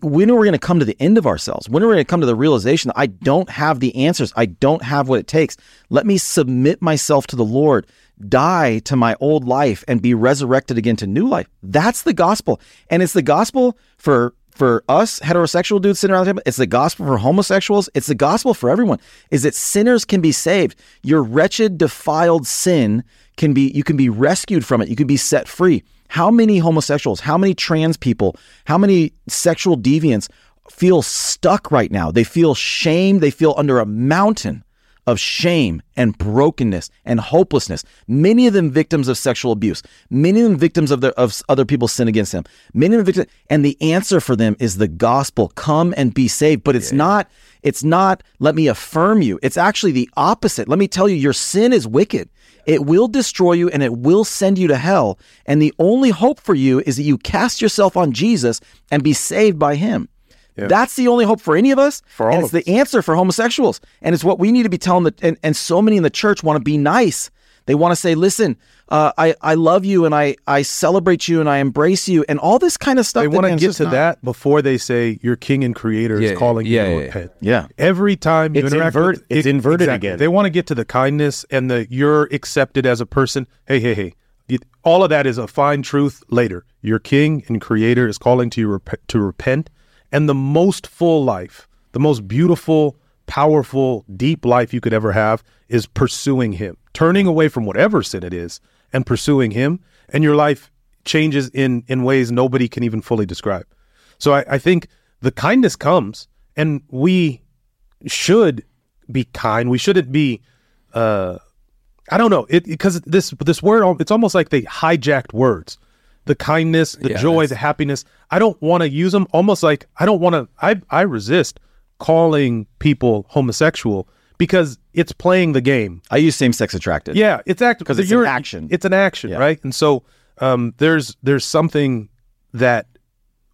when are we going to come to the end of ourselves? When are we going to come to the realization that I don't have the answers? I don't have what it takes. Let me submit myself to the Lord, die to my old life, and be resurrected again to new life. That's the gospel. And it's the gospel for for us heterosexual dudes sitting around the table, it's the gospel for homosexuals. It's the gospel for everyone. Is that sinners can be saved. Your wretched, defiled sin can be you can be rescued from it. You can be set free. How many homosexuals, how many trans people, how many sexual deviants feel stuck right now? They feel shame. They feel under a mountain of shame and brokenness and hopelessness. Many of them victims of sexual abuse. Many of them victims of their of other people's sin against them. Many of them victims, and the answer for them is the gospel. Come and be saved. But it's not. It's not. Let me affirm you. It's actually the opposite. Let me tell you, your sin is wicked. It will destroy you and it will send you to hell. And the only hope for you is that you cast yourself on Jesus and be saved by Him. That's the only hope for any of us. For all and it's of the answer for homosexuals. And it's what we need to be telling the and, and so many in the church want to be nice. They want to say, listen, uh, I, I love you and I, I celebrate you and I embrace you and all this kind of stuff. they want to get to not- that before they say your king and creator Yeah, is calling yeah, you yeah, to repent. Yeah. Every time you It's interact invert- with, it's it- inverted exactly. again. They want to get to the kindness and the you're accepted as a person. Hey, hey, hey. All of that is a fine truth later. Your king and creator is calling to you rep- to repent. And the most full life, the most beautiful, powerful, deep life you could ever have is pursuing him, turning away from whatever sin it is and pursuing him. And your life changes in, in ways nobody can even fully describe. So I, I think the kindness comes, and we should be kind. We shouldn't be. Uh, I don't know it because this this word it's almost like they hijacked words. The kindness, the Yeah, joy, that's- the happiness. I don't want to use them. Almost like I don't want to. I I resist calling people homosexual because it's playing the game. I use same sex attracted. Yeah, it's act because it's an action. It's an action, Yeah. right? And so um, there's there's something that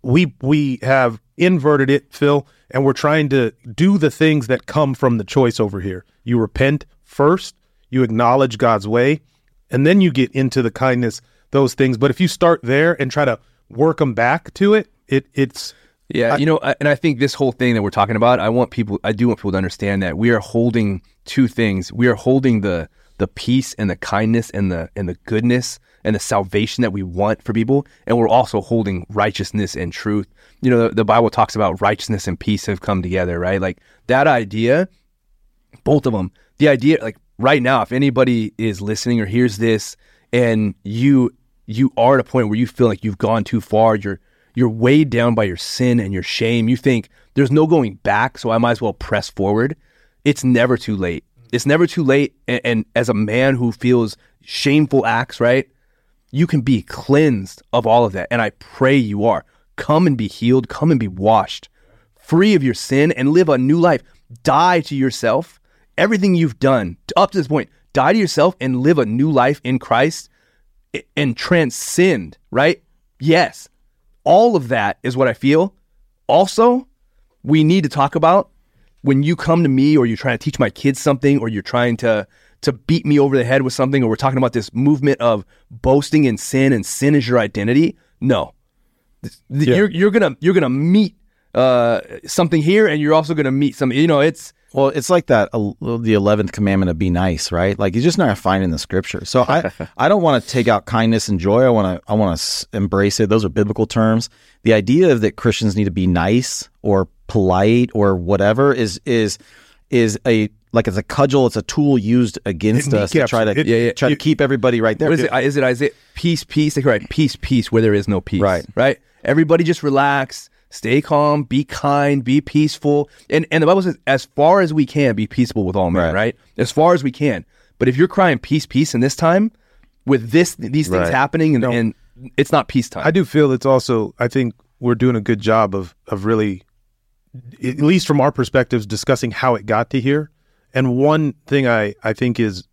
we we have inverted it, Phil, and we're trying to do the things that come from the choice over here. You repent first, you acknowledge God's way, and then you get into the kindness, those things. But if you start there and try to work them back to it, it it's Yeah, you know, I- and I think this whole thing that we're talking about, I want people, I do want people to understand that we are holding two things. We are holding the the peace and the kindness and the and the goodness and the salvation that we want for people, and we're also holding righteousness and truth. You know, the, the Bible talks about righteousness and peace have come together, right? Like that idea, both of them. The idea, like right now, if anybody is listening or hears this, and you you are at a point where you feel like you've gone too far, you're you're weighed down by your sin and your shame. You think there's no going back, so I might as well press forward. It's never too late. It's never too late. And, and as a man who feels shameful acts, right? You can be cleansed of all of that. And I pray you are. Come and be healed. Come and be washed, free of your sin, and live a new life. Die to yourself. Everything you've done up to this point, die to yourself and live a new life in Christ and transcend, right? Yes. All of that is what I feel. Also, we need to talk about when you come to me or you're trying to teach my kids something or you're trying to to beat me over the head with something or we're talking about this movement of boasting in sin and sin is your identity. No. Th- You're you're going to you're going to meet uh, something here and you're also going to meet some you know it's Well, it's like that uh, the eleventh commandment of be nice, right? Like you're just not finding in the scripture. So I I don't want to take out kindness and joy. I want to I want to embrace it. Those are biblical terms. The idea of that Christians need to be nice or polite or whatever is is is a like it's a cudgel. It's a tool used against It us to try to it. Yeah, yeah. try to keep everybody right there. What is it? Is it Isaiah? Peace, peace. They write peace, peace where there is no peace. Right. Right. Everybody just relax, stay calm, be kind, be peaceful. And and the Bible says, as far as we can, be peaceable with all men. Right. Right. As far as we can. But if you're crying peace, peace in this time, with this these things Right. happening, and, and it's not peacetime. I do feel it's also. I think we're doing a good job of of really, at least from our perspectives, discussing how it got to here. And one thing I I think is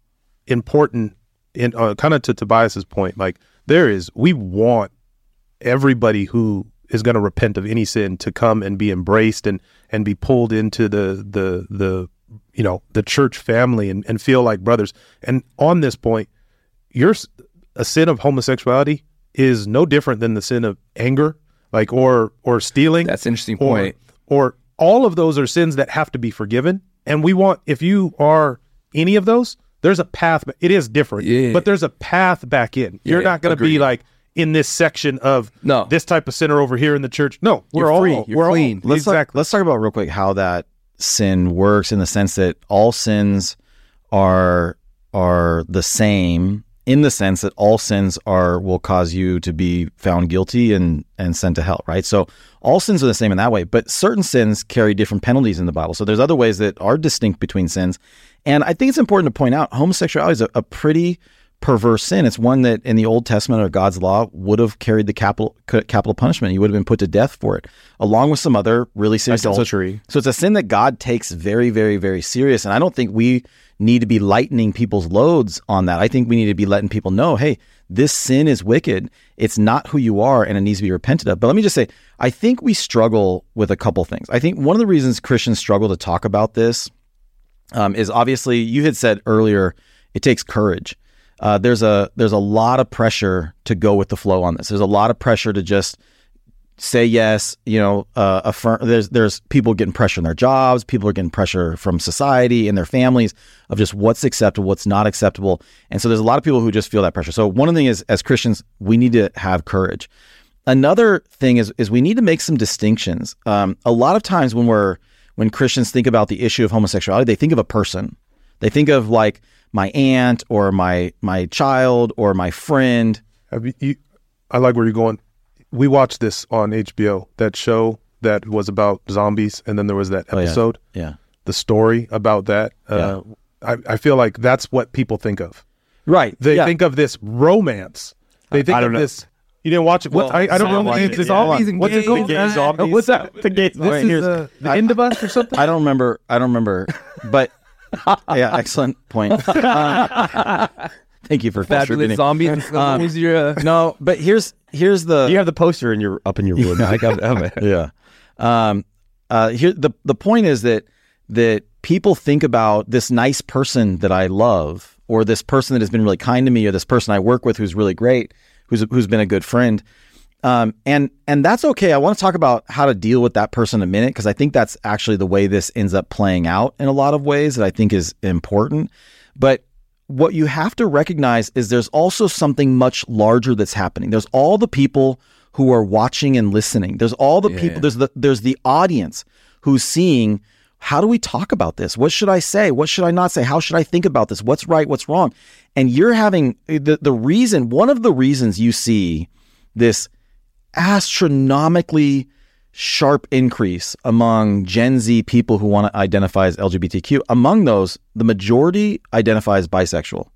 important, in uh, kind of to Tobias's point, like there is, we want everybody who is going to repent of any sin to come and be embraced and and be pulled into the the the you know the church family and, and feel like brothers. And on this point, your a sin of homosexuality is no different than the sin of anger, like or or stealing. That's an interesting or, point. Or all of those are sins that have to be forgiven. And we want if you are any of those, there's a path. It is different, Yeah. but there's a path back in. You're Yeah, not going to be like in this section of No. this type of sinner over here in the church. No, we're You're all free. You're we're all- clean. let's exactly. talk, let's talk about real quick how that sin works in the sense that all sins are are the same in the sense that all sins are will cause you to be found guilty and and sent to hell right so all sins are the same in that way but certain sins carry different penalties in the bible so there's other ways that are distinct between sins and i think it's important to point out homosexuality is a, a pretty perverse sin. It's one that in the Old Testament or God's law would have carried the capital capital punishment. You would have been put to death for it, along with some other really serious sins. So- Adultery. So, it's a sin that God takes very, very, very serious. And I don't think we need to be lightening people's loads on that. I think we need to be letting people know, hey, this sin is wicked. It's not who you are, and it needs to be repented of. But let me just say, I think we struggle with a couple things. I think one of the reasons Christians struggle to talk about this um, is obviously you had said earlier it takes courage. Uh, there's a there's a lot of pressure to go with the flow on this. There's a lot of pressure to just say yes. You know, uh, affirm. There's there's people getting pressure in their jobs. People are getting pressure from society and their families of just what's acceptable, what's not acceptable. And so there's a lot of people who just feel that pressure. So one things is, as Christians, we need to have courage. Another thing is is we need to make some distinctions. Um, a lot of times when we're when Christians think about the issue of homosexuality, they think of a person. They think of like my aunt or my my child or my friend. Have you, you, I like where you're going. We watched this on HBO, that show that was about zombies, and then there was that Oh, yeah. episode, Yeah. the story about that. Uh, I, I feel like that's what people think of. Right. They yeah. think of this romance. They think I don't of know. this. You didn't watch it? What? I, I don't know. zombies. It's, it's Zombies all, and what's it called? The gay zombies. What's that? The gay This Wait, is here's- uh, the end of us or something. I don't remember. I don't remember. But yeah, excellent point. Uh, thank you for Fabulous contributing. zombies. Um, is your, uh, No, but here's here's the You have the poster in your up in your room. I got, man. yeah. Um, uh, here the the point is that that people think about this nice person that I love, or this person that has been really kind to me, or this person I work with who's really great, who's who's been a good friend. Um, and and that's okay. I want to talk about how to deal with that person in a minute because I think that's actually the way this ends up playing out in a lot of ways that I think is important. But what you have to recognize is there's also something much larger that's happening. There's all the people who are watching and listening. There's all the people. There's the there's the audience who's seeing. How do we talk about this? What should I say? What should I not say? How should I think about this? What's right? What's wrong? And you're having the the reason. One of the reasons you see this astronomically sharp increase among Gen Z people who want to identify as LGBTQ. Among those, the majority identify as bisexual.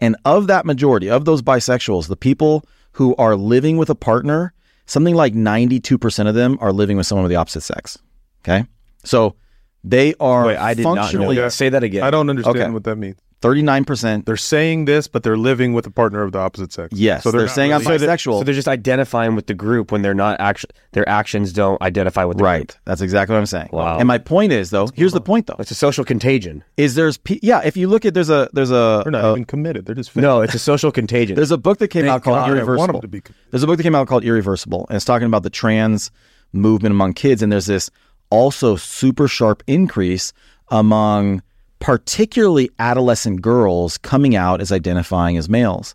And of that majority, of those bisexuals, the people who are living with a partner, something like 92% of them are living with someone of the opposite sex. Okay. So they are Wait, I did not know. functionally. Say that again. I don't understand Okay. what that means. 39%. They're saying this, but they're living with a partner of the opposite sex. Yes, so they're, not saying really- I'm bisexual. So they're just identifying with the group when they're not actually their actions don't identify with the right. group. That's exactly what I'm saying. Wow. And my point is though, here's the point though. It's a social contagion. Is there's pe- yeah, if you look at there's a there's a They're not uh, even committed. They're just No, it's a social contagion. there's a book that came out called God, I want Irreversible. them to be- There's a book that came out called Irreversible, and it's talking about the trans movement among kids. And there's this also super sharp increase among particularly adolescent girls coming out as identifying as males.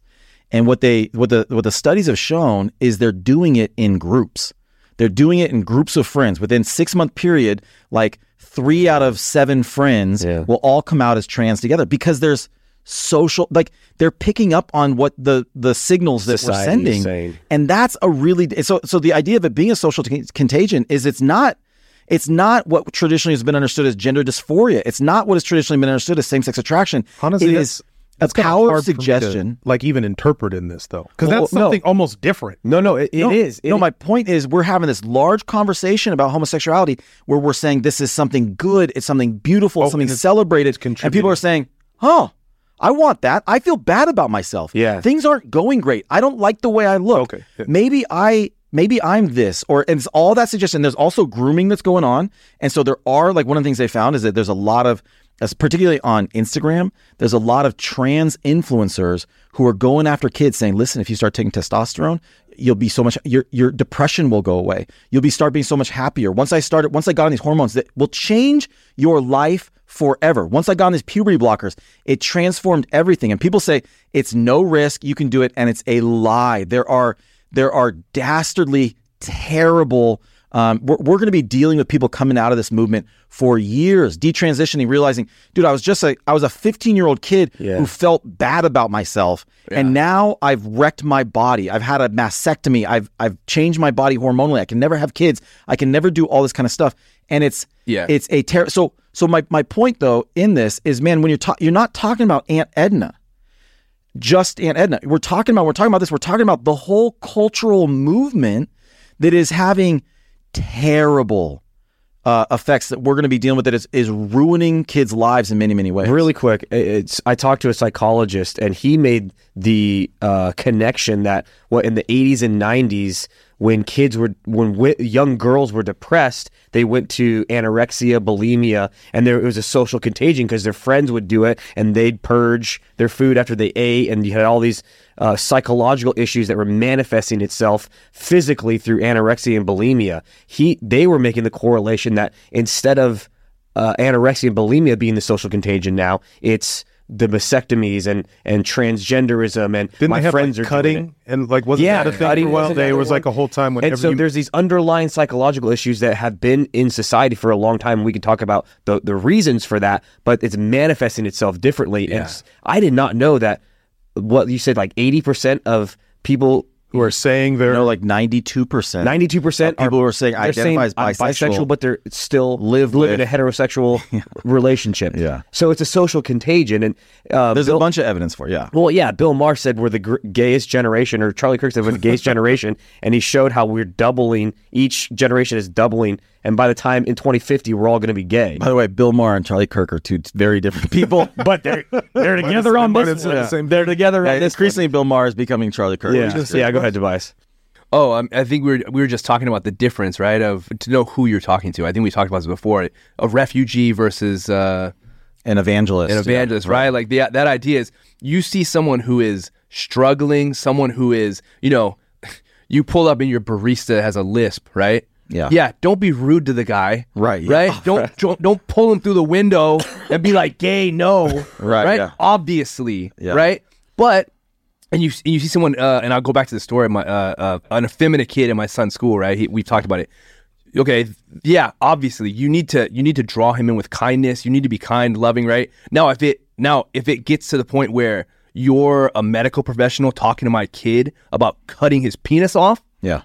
And what they what the what the studies have shown is they're doing it in groups. They're doing it in groups of friends within six month period. Like three out of seven friends Yeah. will all come out as trans together because there's social like they're picking up on what the the signals that we're sending and that's a really so so the idea of it being a social t- contagion is it's not it's not what traditionally has been understood as gender dysphoria it's not what has traditionally been understood as same-sex attraction Honestly, it that's- is a power of hard for to, suggestion like even interpret in this though, because Well, that's no. something almost different. no, no, it, it no, is. It no, my point is we're having this large conversation about homosexuality where we're saying this is something good, it's something beautiful, it's oh, something it's- celebrated, and people are saying, "Huh, I want that. I feel bad about myself. Yeah. things aren't going great. I don't like the way I look. Okay, maybe I." Maybe I'm this, or and it's all that suggestion. There's also grooming that's going on, and so there are like one of the things they found is that there's a lot of, particularly on Instagram, there's a lot of trans influencers who are going after kids, saying, "Listen, if you start taking testosterone, you'll be so much your your depression will go away. You'll be start being so much happier. Once I started, once I got on these hormones that will change your life forever. Once I got on these puberty blockers, it transformed everything. And people say it's no risk, you can do it, and it's a lie. There are there are dastardly, terrible. Um, we're we're going to be dealing with people coming out of this movement for years, detransitioning, realizing, dude, I was just a I was a 15 year old kid Yeah. who felt bad about myself, and now I've wrecked my body. I've had a mastectomy. I've I've changed my body hormonally. I can never have kids. I can never do all this kind of stuff, and it's Yeah. it's a ter- so so my my point though in this is man when you're ta- you're not talking about Aunt Edna just Aunt Edna. We're talking about we're talking about this. We're talking about the whole cultural movement that is having terrible uh, effects that we're going to be dealing with. That is is ruining kids' lives in many many ways. Really quick, it's I talked to a psychologist and he made the uh, connection that what in the 80s and 90s when kids were when young girls were depressed, they went to anorexia, bulimia, and there it was a social contagion because their friends would do it and they'd purge their food after they ate, and you had all these uh, psychological issues that were manifesting itself physically through anorexia and bulimia. He they were making the correlation that instead of uh, anorexia and bulimia being the social contagion now. It's the mastectomies and and transgenderism and Didn't my have friends like, are cutting and like wasn't Yeah, that a thing cutting while? was There was like a whole time And whenever so you there's these underlying psychological issues that have been in society for a long time. We can talk about the the reasons for that, but it's manifesting itself differently. And s- I did not know that what you said, like eighty percent of people who are saying they're no, like ninety two percent. Ninety-two percent people who are saying identify as I'm bisexual, but they're still live live in a heterosexual relationship. Yeah. so it's a social contagion, and uh, There's Bill- a bunch of evidence for it, yeah. Well, yeah, Bill Maher said we're the gr- gayest generation, or Charlie Kirk said we're the gayest generation, and he showed how we're doubling. Each generation is doubling, and by the time in 2050, we're all going to be gay. By the way, Bill Maher and Charlie Kirk are two very different people. But they're they're together on might this. have said the same- They're together Yeah, on this. increasingly, Bill Maher is becoming Charlie Kirk. Yeah, is yeah. Go ahead, Tobias. Oh, um, I think we were we were just talking about the difference, right? Of to know who you're talking to. I think we talked about this before. A refugee versus uh, An evangelist. an evangelist, right? Like the, that idea is you see someone who is struggling, someone who is, you know, you pull up and your barista has a lisp, right? Yeah. Yeah. Don't be rude to the guy. Right, yeah. Right. Don't, don't don't pull him through the window and be like, "Gay, no." Right, Right. yeah. Obviously. Yeah. Right. But and you and you see someone, uh, and I'll go back to the story. of My uh, uh, an effeminate kid in my son's school, right? He, we've talked about it. Okay, yeah, obviously you need to you need to draw him in with kindness. You need to be kind, loving, right? Now if it now if it gets to the point where you're a medical professional talking to my kid about cutting his penis off, Yeah.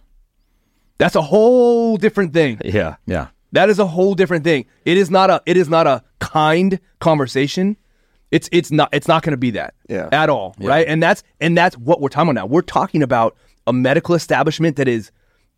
That's a whole different thing. Yeah, Yeah. That is a whole different thing. It is not a it is not a kind conversation. It's it's not it's not going to be that Yeah. at all, right? And that's and that's what we're talking about now. We're talking about a medical establishment that is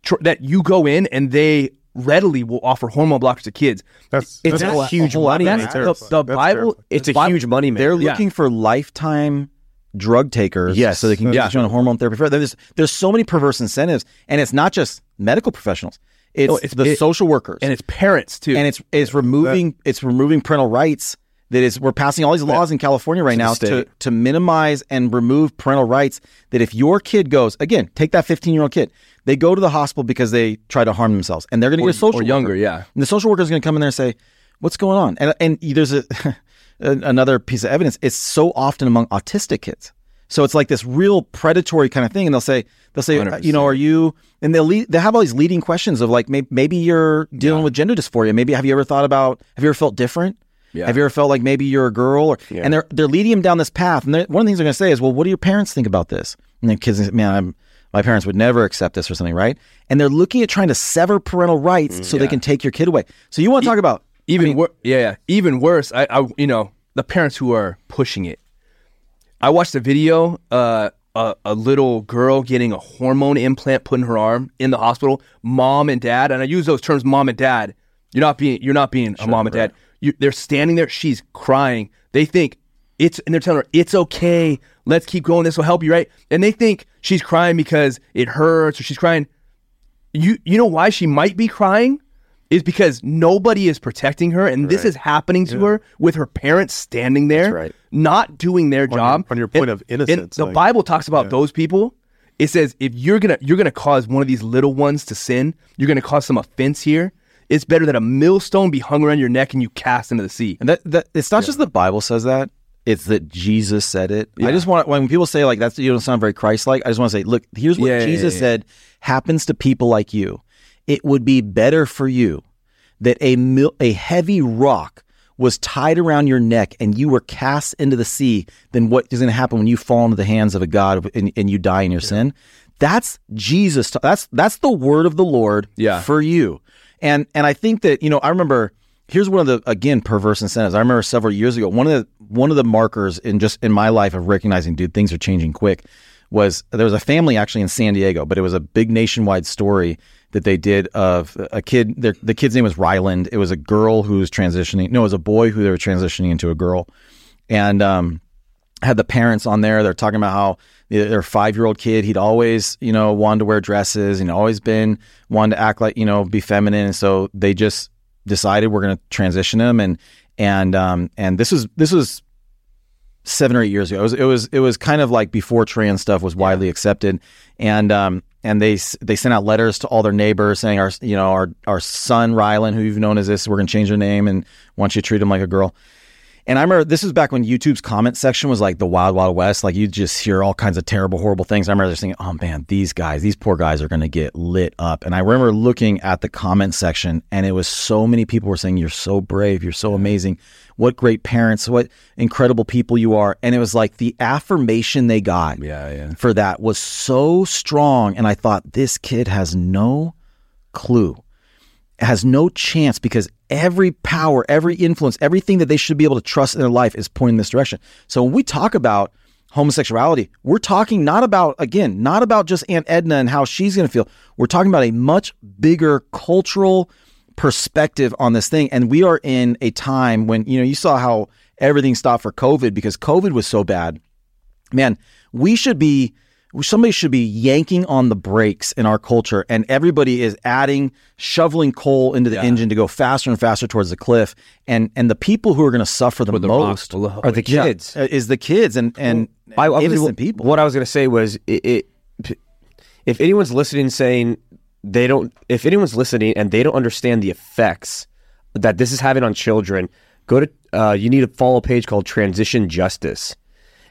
tr- that you go in and they readily will offer hormone blockers to kids. That's It's that's a whole- huge whole money avenue That's the, the That's Bible. terrifying. It's a Bible- huge money maker. They're Yeah. looking for lifetime drug takers, Yes. so they can oh, get you on hormone therapy. There's there's so many perverse incentives, and it's not just medical professionals. It's, No, it's- the it- social workers, and it's parents too. and it's it's removing it's removing parental rights. That is, we're passing all these laws in California right now to to minimize and remove parental rights. That if your kid goes again, take that 15 year old kid, they go to the hospital because they try to harm themselves, and they're going to get a social or younger, yeah. And the social worker is going to come in there and say, "What's going on?" And and there's a another piece of evidence. It's so often among autistic kids. So it's like this real predatory kind of thing, and they'll say they'll say, uh, you know, are you? And they'll lead, they have all these leading questions of like maybe, maybe you're dealing with gender dysphoria. Maybe have you ever thought about? Have you ever felt different? Yeah. Have you ever felt like maybe you're a girl? Or and they're they're leading him down this path. And one of the things they're going to say is, well, what do your parents think about this? And the kids, say, man, I'm, my parents would never accept this or something, right? And they're looking at trying to sever parental rights so they can take your kid away. So you want to talk about even wor- yeah, yeah, even worse. I, I, you know, the parents who are pushing it. I watched a video, uh, a, a little girl getting a hormone implant put in her arm in the hospital. Mom and dad, and I use those terms, mom and dad. You're not being, you're not being a mom and dad. You, they're standing there. She's crying. They think it's, and they're telling her it's okay. Let's keep going. This will help you, right? And they think she's crying because it hurts, or she's crying you you know why she might be crying is because nobody is protecting her and this is happening to her with her parents standing there right. not doing their job on your point And- of innocence, the like- bible talks about those people it says if you're gonna you're gonna cause one of these little ones to sin you're gonna cause some offense here it's better that a millstone be hung around your neck and you cast into the sea And that, that it's not just the Bible says that; it's that Jesus said it. I just want when people say like that's you don't sound very Christ-like. I just want to say, look, here's what Yeah, yeah, Jesus yeah, yeah. said happens to people like you. It would be better for you that a mil- a heavy rock was tied around your neck and you were cast into the sea than what is going to happen when you fall into the hands of a God and, and you die in your sin. That's Jesus. That's that's the word of the Lord Yeah. for you. And and I think that you know I remember here's one of the again perverse incentives. I remember several years ago one of the one of the markers in just in my life of recognizing dude things are changing quick was there was a family actually in San Diego, but it was a big nationwide story that they did of a kid. Their, the kid's name was Ryland. It was a girl who was transitioning. No, it was a boy who they were transitioning into a girl, and um, had the parents on there. They're talking about how their five year old kid, he'd always, you know, wanted to wear dresses and always been wanted to act like, you know, be feminine. And so they just decided we're going to transition him. And, and, um, and this was, this was seven or eight years ago. It was, it was, it was kind of like before trans stuff was widely accepted. And, um, and they, they sent out letters to all their neighbors saying our, you know, our, our son, Ryland, who you've known as this, we're going to change your name and want you to treat him like a girl. And I remember this was back when YouTube's comment section was like the wild, wild west. Like you just hear all kinds of terrible, horrible things. I remember just thinking, oh man, these guys, these poor guys are going to get lit up. And I remember looking at the comment section and it was so many people were saying, you're so brave. You're so amazing. What great parents. What incredible people you are. And it was like the affirmation they got yeah yeah for that was so strong. And I thought, this kid has no clue, has no chance because every power, every influence, everything that they should be able to trust in their life is pointing this direction. So when we talk about homosexuality, we're talking not about, again, not about just Aunt Edna and how she's going to feel. We're talking about a much bigger cultural perspective on this thing. And we are in a time when, you know, you saw how everything stopped for COVID because COVID was so bad man, we should be somebody should be yanking on the brakes in our culture and everybody is adding shoveling coal into the engine to go faster and faster towards the cliff and and the people who are going to suffer the, the most. Are the kids? uh, is the kids and and I, I innocent people What I was going to say was, it, it, if anyone's listening, saying they don't, if anyone's listening and they don't understand the effects that this is having on children, go to. Uh, you need to follow a page called Transition Justice,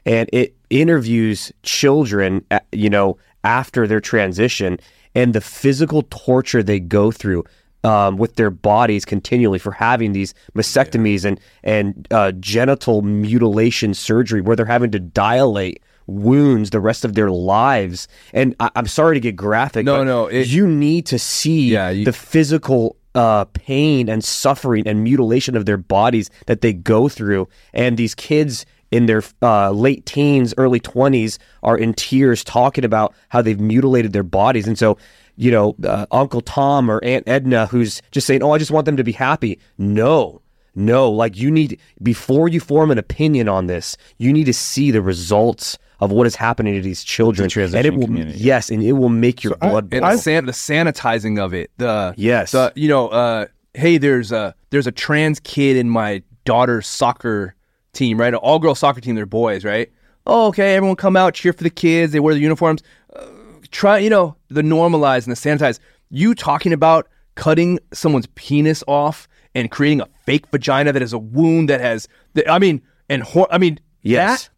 and it interviews children, uh, you know, after their transition and the physical torture they go through. Um, with their bodies continually for having these mastectomies and and uh, genital mutilation surgery, where they're having to dilate wounds the rest of their lives. And I, I'm sorry to get graphic. No, but no, it- you need to see Yeah, you- the physical uh, pain and suffering and mutilation of their bodies that they go through. And these kids in their uh, late teens, early 20s are in tears talking about how they've mutilated their bodies. And so, you know, uh, Uncle Tom or Aunt Edna, who's just saying, oh, I just want them to be happy. No, no. Like, you need, before you form an opinion on this, you need to see the results of what is happening to these children. and it will, community. yes, and it will make your I- blood and boil. the, san- the sanitizing of it. The Yes. the you know, uh, hey, there's a there's a trans kid in my daughter's soccer team, right? An all girl soccer team. They're boys, right? Oh, okay. Everyone come out, cheer for the kids. They wear the uniforms. Uh, try, you know, the normalize and the sanitize. You talking about cutting someone's penis off and creating a fake vagina that has a wound that has, that, I mean, and hor- I mean, Yes. that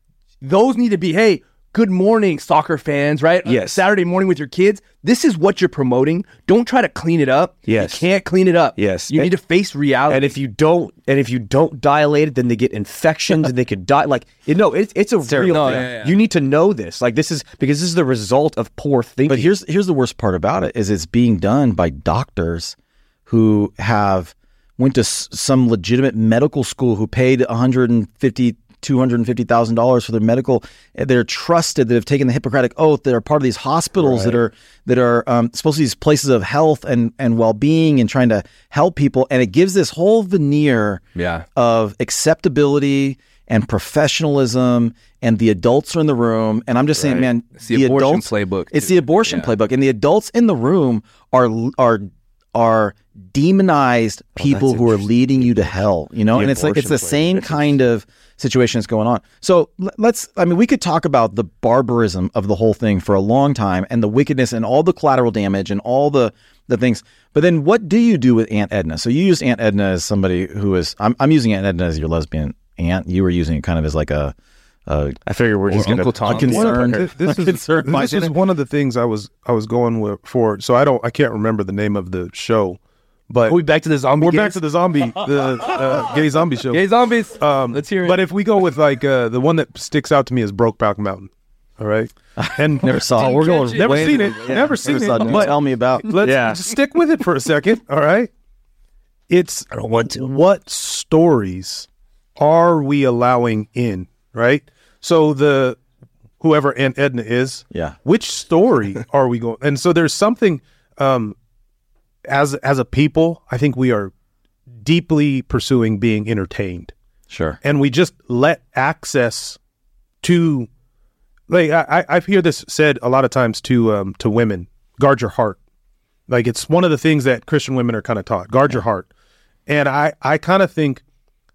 those need to be hey good morning soccer fans right uh, Yes. saturday morning with your kids this is what you're promoting don't try to clean it up Yes. you can't clean it up Yes. you And- need to face reality and if you don't, and if you don't dilate it, then they get infections and they could die. Like you know, it's it's a real No, thing. yeah, yeah. You need to know this. Like this is because this is the result of poor thinking. But here's here's the worst part about it is it's being done by doctors who have went to s- some legitimate medical school who paid 150 250,000 dollars for their medical they're trusted that have taken the Hippocratic oath that are part of these hospitals that are that are um, supposed to be these places of health and and well-being and trying to help people. And it gives this whole veneer Yeah. of acceptability and professionalism and the adults are in the room. And I'm just saying man It's the abortion playbook, it's the abortion Yeah. playbook, and the adults in the room are are are demonized oh, people who are leading you to hell. You know, The and it's like it's the abortion same kind of situation that's going on. So let's. I mean, we could talk about the barbarism of the whole thing for a long time, and the wickedness, and all the collateral damage, and all the the things. But then, what do you do with Aunt Edna? So you used Aunt Edna as somebody who is. I'm, I'm using Aunt Edna as your lesbian aunt. You were using it kind of as like a. a I figure we're just gonna Uncle Tom. a concern. This is concern by this is one of the things I was I was going with for. So I don't I can't remember the name of the show, but Are we back to the zombie we're gays? back to the zombie the uh, gay zombie show. gay zombies Um, let's hear it But if we go with like uh, the one that sticks out to me is Brokeback Mountain. All right, and Never saw. it. we're going. Never way seen into it. the- Never seen Never it. saw it. But Tell me about. let's Yeah. stick with it for a second. All right. It's I don't want to. What stories are we allowing in? Right. So the whoever Aunt Edna is, Yeah. which story are we going? And so there's something um, as as a people, I think we are deeply pursuing being entertained, Sure. and we just let access to like I, I hear this said a lot of times to um, to women, guard your heart. Like it's one of the things that Christian women are kind of taught, guard your heart. And I I kind of think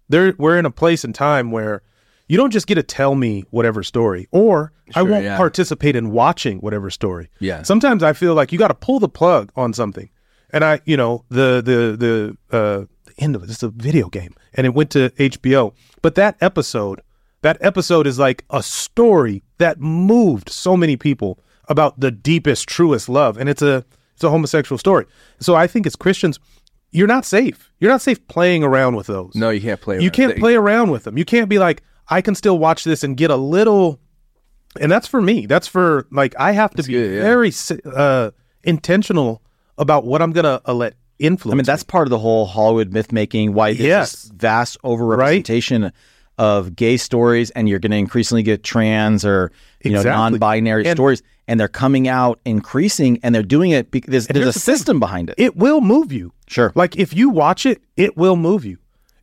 there we're in a place and time where you don't just get to tell me whatever story, or I won't yeah. participate in watching whatever story. Yeah. Sometimes I feel like you got to pull the plug on something, and I, you know, the the the uh, the end of it. It's a video game, and it went to HBO. But that episode, that episode is like a story that moved so many people about the deepest, truest love, and it's a it's a homosexual story. So I think as Christians, you're not safe. You're not safe playing around with those. no you can't play You around. can't They- play around with them. You can't be like, I can still watch this and get a little. And that's for me. That's for like I have to be good, yeah. very uh, intentional about what I'm gonna uh, let influence. I mean, that's part of the whole Hollywood myth making. Why there's Yes. this vast overrepresentation of gay stories, and you're going to increasingly get trans or you know non-binary And- stories, and they're coming out increasing, and they're doing it because there's, there's a here's the thing. system behind it. it will move you. Sure. Like if you watch it, it will move you,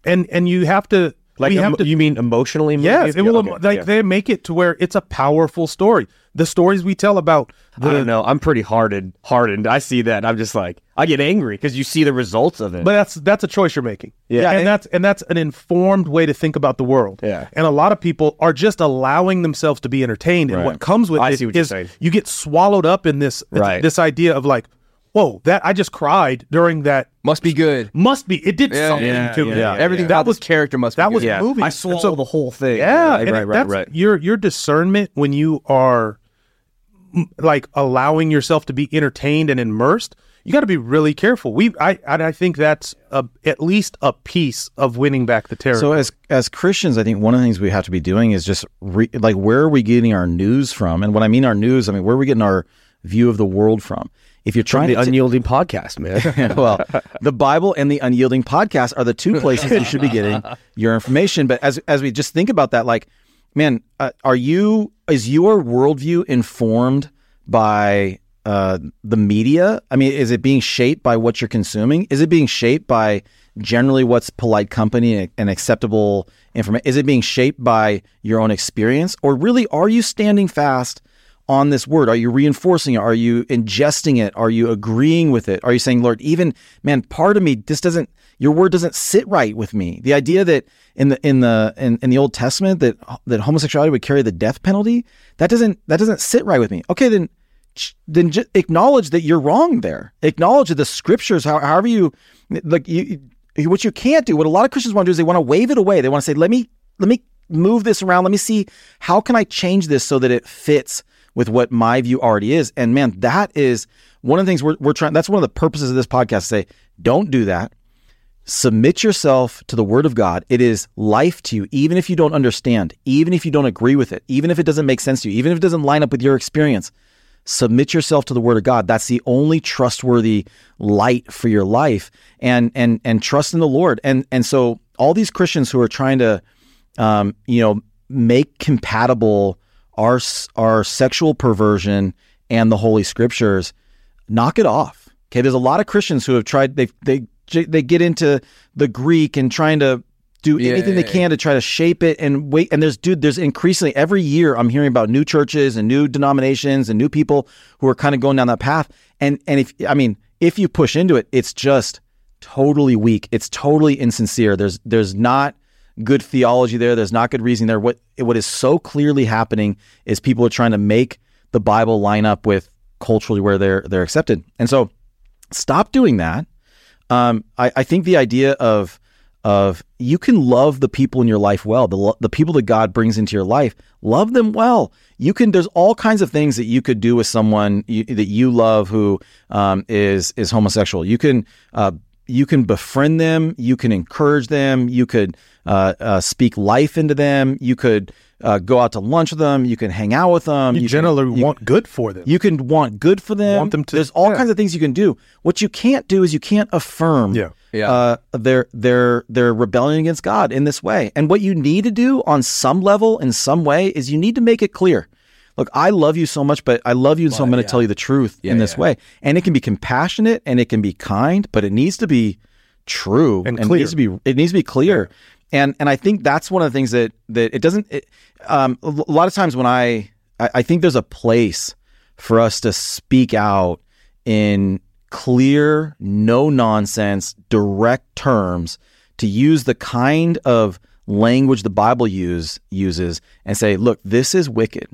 and and you have to like emo- to you mean emotionally? move Yes, it will. Yeah, okay, like yeah. they make it to where it's a powerful story. The stories we tell about—I don't know—I'm pretty hardened. Hardened. I see that. I'm just like I get angry because you see the results of it. But that's that's a choice you're making. Yeah. and And- that's and that's an informed way to think about the world. Yeah. and a lot of people are just allowing themselves to be entertained, and what comes with I it see what you're you get swallowed up in this Right. this idea of like, whoa, that I just cried during that. must be good Must be it did Yeah, something yeah, to me. yeah, yeah, everything That was character must that be was good. yeah, moving. I And swallow so- the whole thing. Yeah, right, right, it- right, right. your your discernment when you are like allowing yourself to be entertained and immersed. You got to be really careful. We, I, I think that's a, at least a piece of winning back the territory. So as as Christians, I think one of the things we have to be doing is just re, like where are we getting our news from? And when I mean our news, I mean where are we getting our view of the world from? If you're trying the to unyielding podcast, man. well, the Bible and the Unyielding podcast are the two places you should be getting your information. But as as we just think about that, like man, uh, are you is your worldview informed by uh, the media? I mean, is it being shaped by what you're consuming? Is it being shaped by generally what's polite company and acceptable information? Is it being shaped by your own experience, or really are you standing fast? On this word? Are you reinforcing it? Are you ingesting it? Are you agreeing with it? Are you saying, Lord, even man, part of me, this doesn't your word doesn't sit right with me. The idea that in the in the in, in the Old Testament that that homosexuality would carry the death penalty, that doesn't that doesn't sit right with me. Okay, then then just acknowledge that you're wrong there. Acknowledge that the scriptures, however you like you what you can't do, what a lot of Christians want to do is they want to wave it away. They want to say, let me let me move this around. Let me see how can I change this so that it fits with what my view already is. And man, that is one of the things we're, we're trying. That's one of the purposes of this podcast. To say, don't do that. Submit yourself to the word of God. It is life to you, even if you don't understand, even if you don't agree with it, even if it doesn't make sense to you, even if it doesn't line up with your experience. Submit yourself to the word of God. That's the only trustworthy light for your life and and and trust in the Lord. And and so all these Christians who are trying to um, you know, make compatible our our sexual perversion and the holy scriptures, knock it off. Okay, there's a lot of Christians who have tried they they they get into the Greek and trying to do yeah, anything yeah, they can to try to shape it and wait. And there's dude, there's increasingly every year I'm hearing about new churches and new denominations and new people who are kind of going down that path. And and if I mean if you push into it, it's just totally weak. It's totally insincere. There's there's not good theology there. There's not good reasoning there. What what is so clearly happening is people are trying to make the Bible line up with culturally where they're they're accepted. And so stop doing that. Um, I, I think the idea of of you can love the people in your life well, the the people that God brings into your life, love them well. You can. There's all kinds of things that you could do with someone you, that you love who um, is is homosexual. You can uh, you can befriend them, you can encourage them, you could uh, uh, speak life into them, you could uh, go out to lunch with them, you can hang out with them. You, you generally can, you, want good for them. You can want good for them. Want them to. There's all yeah. kinds of things you can do. What you can't do is you can't affirm. Yeah. Yeah. Uh, their their their rebellion against God in this way. And what you need to do on some level, in some way, is you need to make it clear look, I love you so much, but I love you, well, so I'm going to yeah. tell you the truth yeah, in this yeah. way. And it can be compassionate and it can be kind, but it needs to be true and, and clear. It needs to be it needs to be clear. And and I think that's one of the things that that it doesn't. It, um, a lot of times when I, I I think there's a place for us to speak out in clear, no nonsense, direct terms to use the kind of language the Bible use uses and say, look, this is wicked.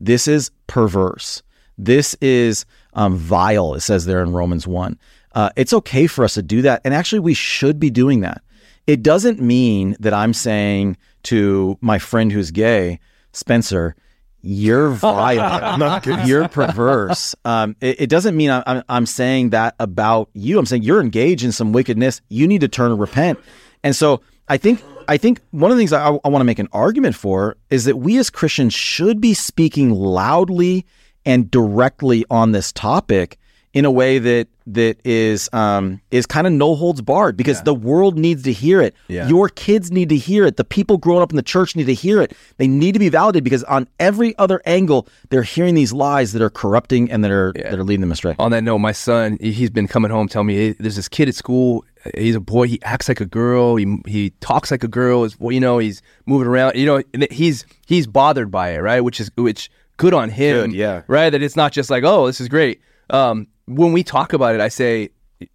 This is perverse. This is um, vile, it says there in Romans 1. Uh, it's okay for us to do that. And actually, we should be doing that. It doesn't mean that I'm saying to my friend who's gay, Spencer, you're vile, you're perverse. Um, it, it, doesn't mean I'm, I'm saying that about you. I'm saying you're engaged in some wickedness. You need to turn and repent. And so I think I think one of the things I, I want to make an argument for is that we as Christians should be speaking loudly and directly on this topic in a way that that is um, is kind of no holds barred because yeah. the world needs to hear it. Yeah. Your kids need to hear it. The people growing up in the church need to hear it. They need to be validated because on every other angle, they're hearing these lies that are corrupting and that are yeah. that are leading them astray. On that note, my son, he's been coming home telling me there's this kid at school he's a boy. He acts like a girl. He he talks like a girl. Is well, you know, he's moving around. You know, he's he's bothered by it, right? Which is which good on him. Good, yeah. Right. That it's not just like, oh, this is great. Um, when we talk about it, I say,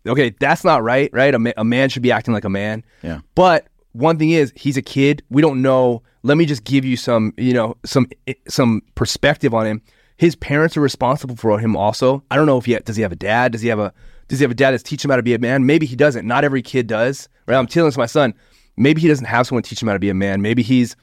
okay, that's not right. Right. A, ma- a man should be acting like a man. Yeah. But one thing is, he's a kid. We don't know. Let me just give you some, you know, some eh, some perspective on him. His parents are responsible for him. Also, I don't know if he does he have a dad. Does he have a does he have a dad that's teaching him how to be a man? Maybe he doesn't. Not every kid does. Right? I'm telling this to my son. Maybe he doesn't have someone teach him how to be a man. Maybe he's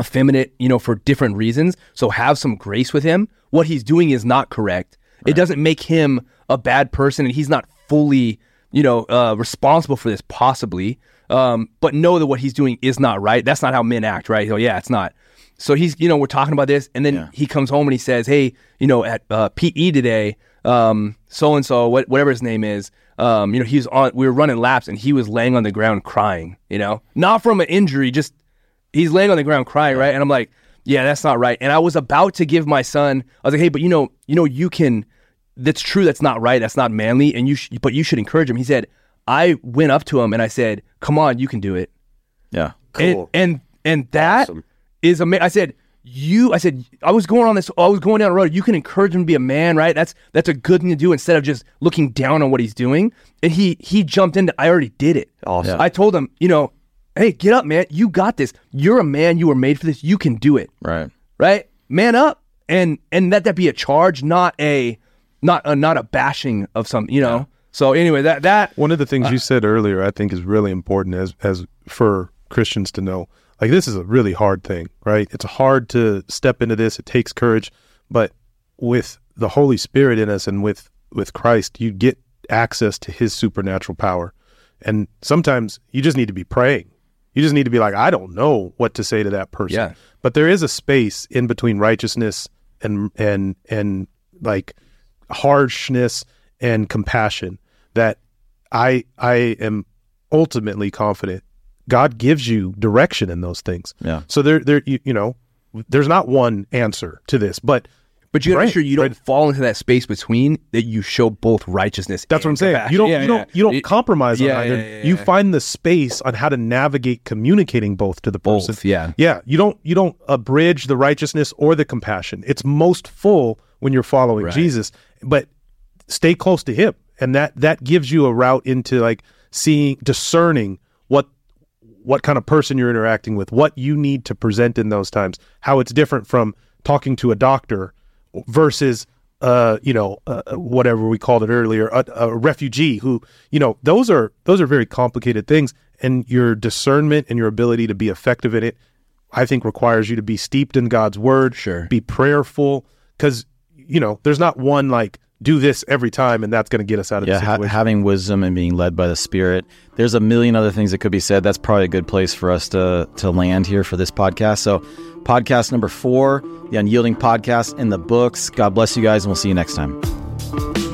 effeminate, you know, for different reasons. So have some grace with him. What he's doing is not correct. Right. It doesn't make him a bad person, and he's not fully, you know, uh, responsible for this. Possibly, um, but know that what he's doing is not right. That's not how men act, right? So yeah, it's not. So he's, you know, we're talking about this, and then yeah. he comes home and he says, "Hey, you know, at uh, PE today, um, so and so, whatever his name is, um, you know, he was on. We were running laps, and he was laying on the ground crying. You know, not from an injury, just he's laying on the ground crying, right? And I'm like, yeah, that's not right. And I was about to give my son, I was like, hey, but you know, you know, you can. That's true. That's not right. That's not manly. And you, sh- but you should encourage him. He said, I went up to him and I said, come on, you can do it. Yeah. Cool. And and and that Awesome. is amazing. I said, you. I said, I was going on this. I was going down the road. You can encourage him to be a man, right? That's that's a good thing to do instead of just looking down on what he's doing. And he he jumped into. I already did it. Awesome. I told him, you know, hey, get up, man. You got this. You're a man. You were made for this. You can do it. Right. Right? Man up. And and let that be a charge, not a not a not a bashing of some. You know. So anyway, that that One of the Uh, things you said earlier, I think, is really important as as for Christians to know. Like this is a really hard thing, right? It's hard to step into this. It takes courage, but with the Holy Spirit in us and with with Christ, you get access to His supernatural power. And sometimes you just need to be praying. You just need to be like, I don't know what to say to that person. Yeah. But there is a space in between righteousness and and and like harshness and compassion that I I am ultimately confident God gives you direction in those things. Yeah. So there there you, you know there's not one answer to this, but But you gotta Right, make sure you don't fall into that space between that you show both righteousness. That's what I'm saying. compassion. You don't Yeah, you don't yeah. you don't It- compromise yeah, on either. you find the space on how to navigate communicating both to the person. Both, yeah. Yeah. You don't you don't abridge the righteousness or the compassion. It's most full when you're following Right. Jesus. But stay close to him. And that that gives you a route into like seeing discerning what what kind of person you're interacting with, what you need to present in those times, how it's different from talking to a doctor versus uh you know uh, whatever we called it earlier a, a refugee who you know those are those are very complicated things and your discernment and your ability to be effective in it i think requires you to be steeped in god's word Sure. be prayerful because you know there's not one like do this every time and that's going to get us out of Yeah, the ha- having wisdom and being led by the Spirit. There's a million other things that could be said. That's probably a good place for us to to land here for this podcast. So, podcast number four, the Unyielding Podcast in the books. God bless you guys, and we'll see you next time.